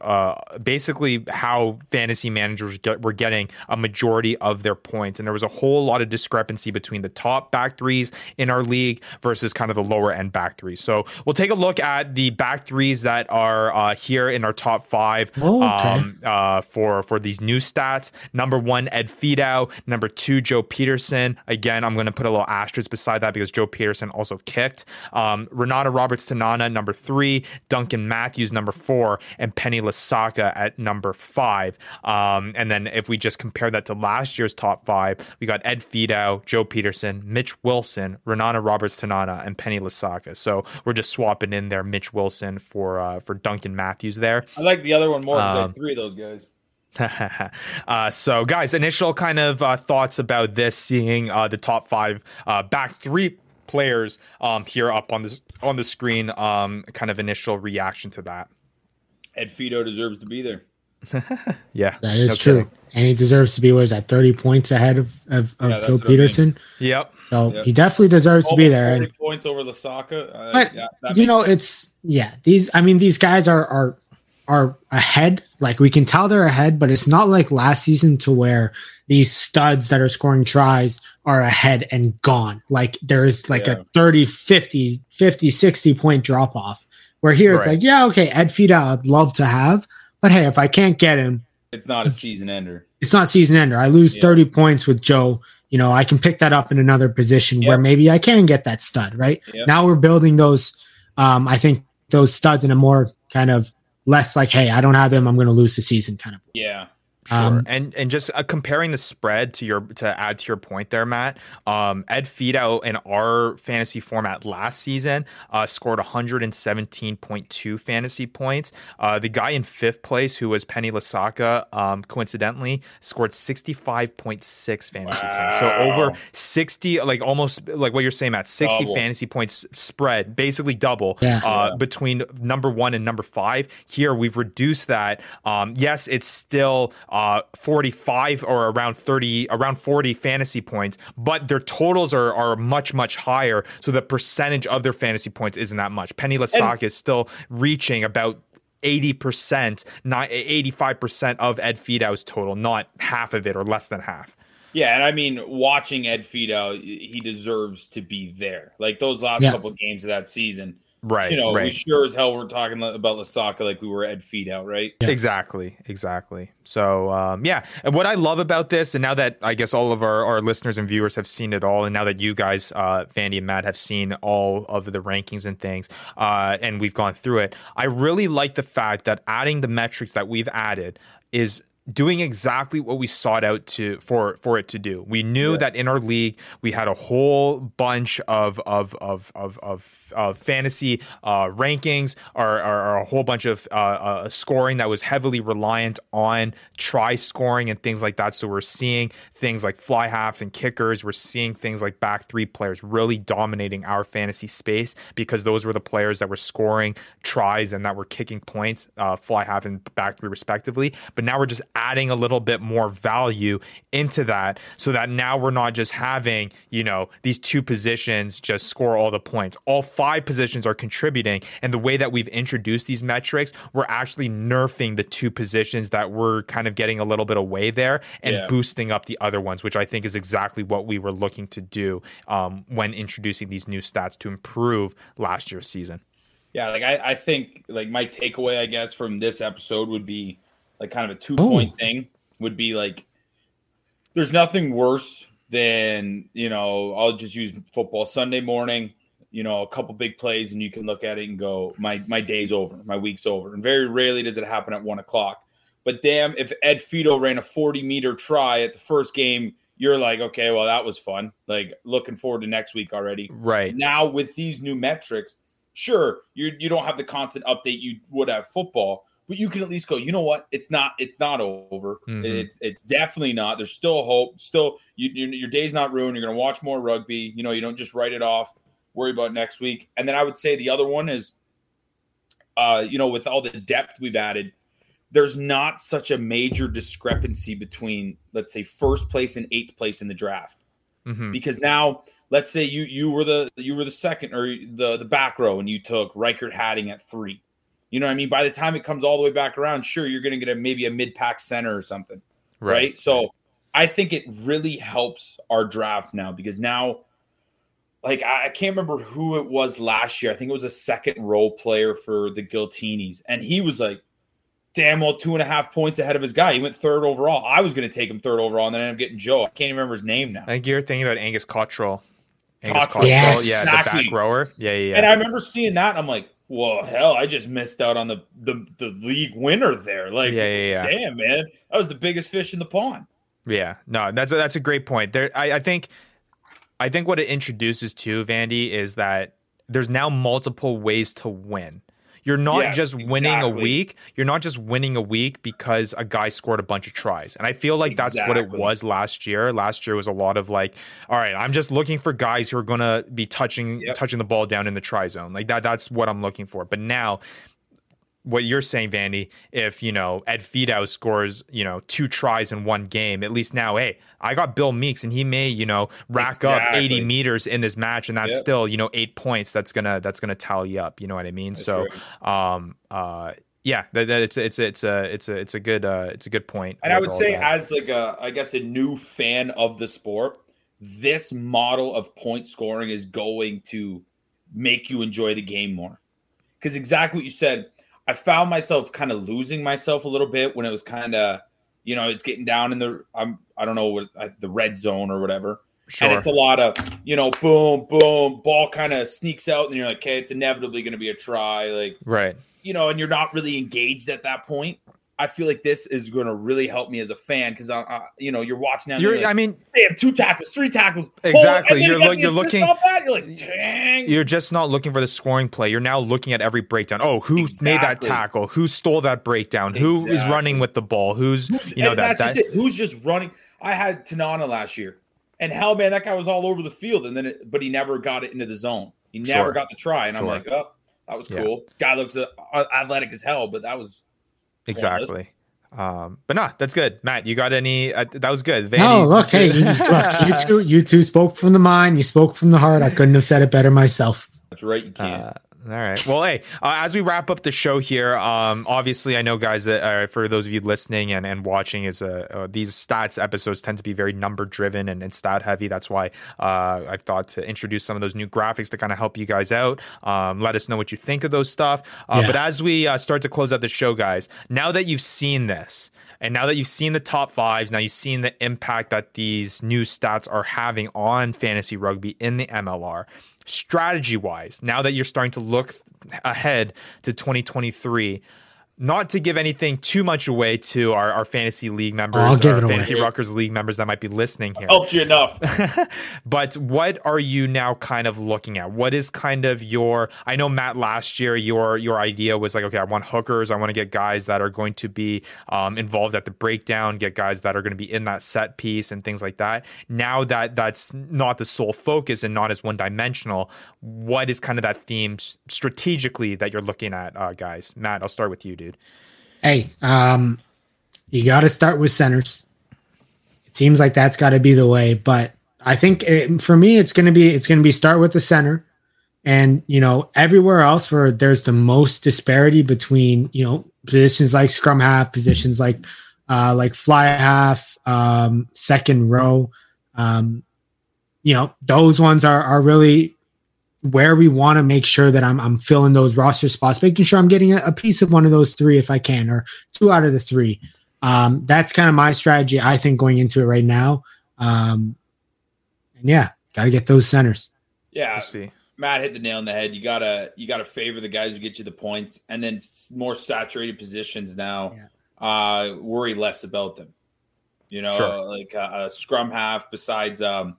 basically how fantasy managers get, were getting a majority of their points. And there was a whole lot of discrepancy between the top back threes in our league versus kind of the lower end back threes. So we'll take a look at the back threes that are uh, here in our top five oh, okay. um, uh, for for these new stats. Number one, Ed Fidow. Number two, Joe Pietersen. Again, I'm going to put a little asterisk beside that because Joe Pietersen also kicked. Um, Renata Roberts Tanana, number three. Duncan Matthews, number four. And Penny Lasaka at number five. Um, and then if we just compare that to last year's top five, we got Ed Fidow, Joe Pietersen, Mitch Wilson, Renata Roberts Tanana, and Penny Lasaka. So we're just swapping in there Mitch Wilson for uh, for Duncan Matthews there. I like the other one more because um, three of those guys. uh, so, guys, initial kind of uh, thoughts about this, seeing uh, the top five uh, back three players um, here up on this on the screen. Um, kind of initial reaction to that. Ed Fidow deserves to be there. yeah, that is true, and he deserves to be was at thirty points ahead of of, of yeah, Joe Pietersen. I mean. Yep. So yep. he definitely deserves Almost to be there. Forty points over Lasaka. Uh, but yeah, you know, sense. it's yeah. These, I mean, these guys are are are ahead. Like we can tell they're ahead, but it's not like last season to where these studs that are scoring tries are ahead and gone. Like there is like yeah. a 30, 50, 50, 60 point drop off. Where here it's like, yeah, okay, Ed Fidow I'd love to have, but hey, if I can't get him, it's not a season ender. It's not season ender. I lose yeah. 30 points with Joe. You know, I can pick that up in another position yep. where maybe I can get that stud, right? Yep. Now we're building those um, I think those studs in a more kind of less like, hey, I don't have him, I'm going to lose the season kind of. Yeah. Sure. Um, and and just uh, comparing the spread to your to add to your point there, Matt. Um, Ed Fidow in our fantasy format last season uh, scored 117.2 fantasy points. Uh, the guy in fifth place, who was Penny Lasaka, um, coincidentally scored 65.6 fantasy wow. points. So over 60, like almost like what you're saying, Matt, 60 double. fantasy points spread, basically double yeah. Uh, yeah. between number one and number five. Here we've reduced that. Um, yes, it's still uh, 45 or around 30, around 40 fantasy points, but their totals are, are much, much higher. So the percentage of their fantasy points isn't that much. Penny Lasaka is still reaching about 80%, not 85% of Ed Fidow's total, not half of it or less than half. Yeah, and I mean, watching Ed Fidow, he deserves to be there. Like those last yeah. couple games of that season, Right. You know, right. we sure as hell were talking about Lasaka like we were at Ed Fidow, right? Yeah. Exactly. Exactly. So, um, yeah. And what I love about this, and now that I guess all of our, our listeners and viewers have seen it all, and now that you guys, uh, Vandy and Matt, have seen all of the rankings and things, uh, and we've gone through it, I really like the fact that adding the metrics that we've added is doing exactly what we sought out to for for it to do. We knew yeah. that in our league we had a whole bunch of of of of, of, of fantasy uh, rankings or, or, or, a whole bunch of uh, uh, scoring that was heavily reliant on try scoring and things like that. So we're seeing things like fly halves and kickers. We're seeing things like back three players really dominating our fantasy space because those were the players that were scoring tries and that were kicking points, uh, fly half and back three respectively. But now we're just adding a little bit more value into that so that now we're not just having, you know, these two positions just score all the points. All five positions are contributing. And the way that we've introduced these metrics, we're actually nerfing the two positions that we're kind of getting a little bit away there and yeah. boosting up the other ones, which I think is exactly what we were looking to do um, when introducing these new stats to improve last year's season. Yeah, like I, I think like my takeaway, I guess, from this episode would be like kind of a two point thing would be like there's nothing worse than you know I'll just use football Sunday morning you know a couple big plays and you can look at it and go my my day's over. My week's over. And very rarely does it happen at one o'clock. But damn if Ed Fidow ran a 40 meter try at the first game you're like okay well that was fun. Like looking forward to next week already. Right. Now with these new metrics sure you you don't have the constant update you would have football but you can at least go. You know what? It's not. It's not over. Mm-hmm. It's it's definitely not. There's still hope. Still, you, you, your day's not ruined. You're gonna watch more rugby. You know, you don't just write it off. Worry about next week. And then I would say the other one is, uh, you know, with all the depth we've added, there's not such a major discrepancy between, let's say, first place and eighth place in the draft, mm-hmm. because now let's say you you were the you were the second or the the back row and you took Riekert Hattingh at three you know what I mean? By the time it comes all the way back around, sure, you're going to get a maybe a mid pack center or something. Right. right. So I think it really helps our draft now because now, like, I can't remember who it was last year. I think it was a second role player for the Giltinis. And he was like, damn well, two and a half points ahead of his guy. He went third overall. I was going to take him third overall, and then I ended up getting Joe. I can't even remember his name now. I think you're thinking about Angus Cottrell. Angus Cottrell. Yes. Yeah, exactly. the back rower. Yeah, yeah, yeah. And I remember seeing that, and I'm like, well, hell, I just missed out on the the, the league winner there. Like, yeah, yeah, yeah, damn, man, that was the biggest fish in the pond. Yeah, no, that's a, that's a great point. There, I, I think, I think what it introduces to Vandy is that there's now multiple ways to win. You're not yes, just winning exactly. a week. You're not just winning a week because a guy scored a bunch of tries. And I feel like exactly. that's what it was last year. Last year was a lot of like, all right, I'm just looking for guys who are going to be touching yep. touching the ball down in the try zone. Like that that's what I'm looking for. But now what you're saying, Vandy, if you know Ed Fidow scores, you know, two tries in one game, at least now, hey, I got Bill Meeks, and he may, you know, rack exactly. up 80 meters in this match, and that's yep. still, you know, eight points. That's gonna that's gonna tally up. You know what I mean? That's so, right. um, uh, yeah, that, that, it's it's it's a it's a it's a good uh, it's a good point. And I would say, that. as like a I guess a new fan of the sport, this model of point scoring is going to make you enjoy the game more. Because exactly what you said I found myself kind of losing myself a little bit when it was kind of, you know, it's getting down in the I'm I don't know what the red zone or whatever. Sure. And it's a lot of, you know, boom, boom, ball kind of sneaks out, and you're like, okay, it's inevitably going to be a try, like, right, you know, and you're not really engaged at that point. I feel like this is going to really help me as a fan because I, I, you know, you're watching now. You're, like, I mean, they have two tackles, three tackles. Exactly. You're, lo- you're looking. You're like, dang. You're just not looking for the scoring play. You're now looking at every breakdown. Oh, who exactly. made that tackle? Who stole that breakdown? Exactly. Who is running with the ball? Who's, Who's you know that, that Who's just running? I had Tanana last year, and hell, man, that guy was all over the field, and then it, but he never got it into the zone. He never sure. got the try, and sure. I'm like, oh, that was cool. Yeah. Guy looks uh, athletic as hell, but that was exactly. Um, but no, that's good, Matt. You got any? Uh, that was good. Vandy, no, look, hey, you, look, you two, you two spoke from the mind. You spoke from the heart. I couldn't have said it better myself. That's right. You can't. Uh, all right. Well, hey, uh, as we wrap up the show here, um, obviously, I know, guys, that uh, for those of you listening and, and watching, is uh, uh these stats episodes tend to be very number driven and, and stat heavy. That's why uh, I've thought to introduce some of those new graphics to kind of help you guys out. Um, let us know what you think of those stuff. Uh, yeah. But as we start to close out the show, guys, now that you've seen this, and now that you've seen the top fives, now you've seen the impact that these new stats are having on fantasy rugby in the MLR strategy wise, now that you're starting to look ahead to 2023, not to give anything too much away to our, our fantasy league members, I'll give it fantasy away. Ruckers league members that might be listening here. Helped you enough. but what are you now kind of looking at? What is kind of your? I know Matt last year your your idea was like, okay, I want hookers. I want to get guys that are going to be um, involved at the breakdown, get guys that are going to be in that set piece and things like that. Now that that's not the sole focus and not as one dimensional, what is kind of that theme strategically that you're looking at, uh, guys? Matt, I'll start with you, dude. Hey, um, you got to start with centers. It seems like that's got to be the way, but I think it, for me, it's gonna be it's gonna be start with the center, and you know everywhere else where there's the most disparity between you know positions like scrum half, positions like uh, like fly half, um, second row. Um, you know those ones are are really where we want to make sure that I'm I'm filling those roster spots, making sure I'm getting a, a, piece of one of those three if I can, or two out of the three. Um, that's kind of my strategy, I think, going into it right now. Um, and yeah, got to get those centers. Yeah, see. Matt hit the nail on the head. You gotta you gotta favor the guys who get you the points, and then more saturated positions now. Yeah. Uh, worry less about them. You know, sure. like a, a scrum half besides um,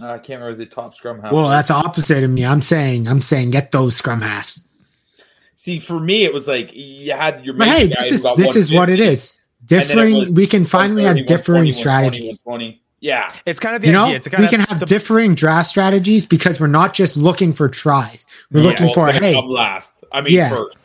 I can't remember the top scrum half. Well, that's opposite of me. I'm saying, I'm saying, get those scrum halves. See, for me, it was like you had your. But hey, this is this is what it is. Differing, we can finally have differing strategies. Yeah, it's kind of the you idea. Know, we can have differing draft strategies because we're not just looking for tries. We're yeah, looking well, for hey, last. I mean, yeah. first.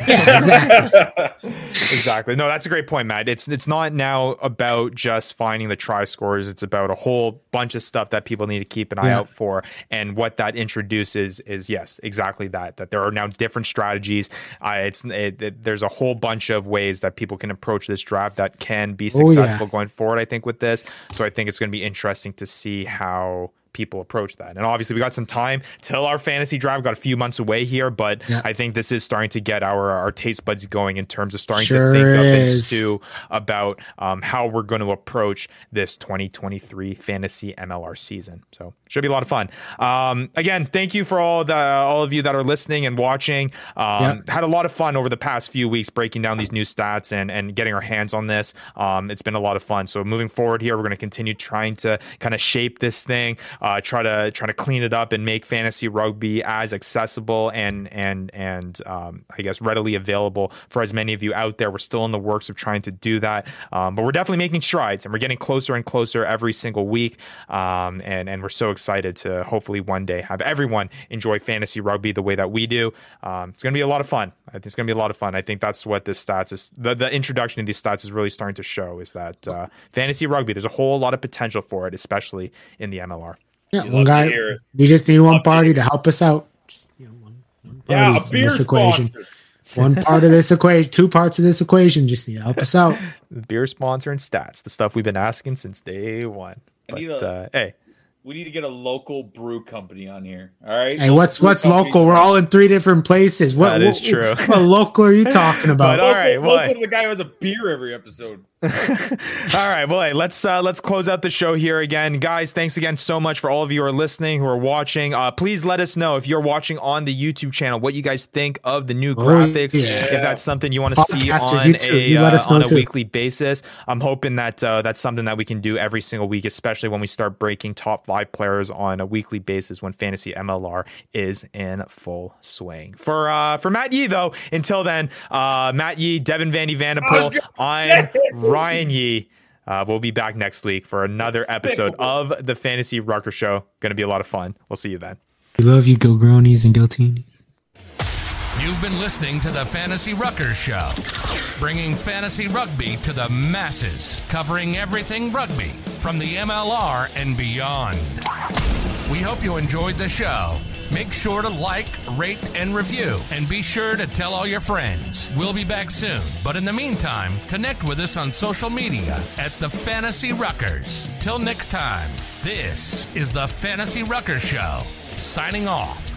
Yeah, exactly. exactly. No, that's a great point, Matt. It's it's not now about just finding the try scores. It's about a whole bunch of stuff that people need to keep an eye yeah. out for. And what that introduces is yes, exactly that. That there are now different strategies. Uh, it's it, it, there's a whole bunch of ways that people can approach this draft that can be successful oh, yeah. going forward. I think with this, so I think it's going to be interesting to see how people approach that. And obviously, we got some time till our fantasy drive. Got a few months away here, but yeah. I think this is starting to get our our taste buds going in terms of starting sure to think of and stew about um, how we're going to approach this 2023 fantasy MLR season. So should be a lot of fun. Um, again, thank you for all the all of you that are listening and watching. Um, Had a lot of fun over the past few weeks breaking down these new stats and and getting our hands on this. Um, it's been a lot of fun. So moving forward here, we're going to continue trying to kind of shape this thing uh, try to try to clean it up and make fantasy rugby as accessible and and and um, I guess readily available for as many of you out there. We're still in the works of trying to do that, um, but we're definitely making strides and we're getting closer and closer every single week. Um, and and we're so excited to hopefully one day have everyone enjoy fantasy rugby the way that we do. Um, it's going to be a lot of fun. I think it's going to be a lot of fun. I think that's what this stats is. The, the introduction of these stats is really starting to show is that uh, fantasy rugby. There's a whole lot of potential for it, especially in the MLR. Yeah, one guy. We just need one party to help us out. Just, you know, one, one yeah, a beer equation. one part of this equation, two parts of this equation just need to help us out. beer sponsor and stats, the stuff we've been asking since day one. But a, uh, hey, we need to get a local brew company on here. All right. Hey, what's what's local? We're all in three different places. What, that is what, true. What local are you talking about? but, all right, local, local the guy who has a beer every episode. All right, boy. Well, let's uh, let's close out the show here again, guys. Thanks again so much for all of you who are listening, who are watching. Uh, please let us know if you're watching on the YouTube channel what you guys think of the new oh, graphics. yeah. If that's something you want to see on a uh, on a too. weekly basis, I'm hoping that uh, that's something that we can do every single week, especially when we start breaking top five players on a weekly basis when fantasy MLR is in full swing. For uh, for Matt Yee though, until then, uh, Matt Yee, Devin Vandy Vanderpool, I'm. Ryan Yee. Uh, we'll be back next week for another episode of the Fantasy Rucker Show. Going to be a lot of fun. We'll see you then. We love you, Go Gronies and Giltinis. You've been listening to the Fantasy Rucker Show, bringing fantasy rugby to the masses, covering everything rugby from the MLR and beyond. We hope you enjoyed the show. Make sure to like, rate, and review, and be sure to tell all your friends. We'll be back soon, but in the meantime, connect with us on social media at the Fantasy Ruckers. Till next time, this is the Fantasy Rucker Show, signing off.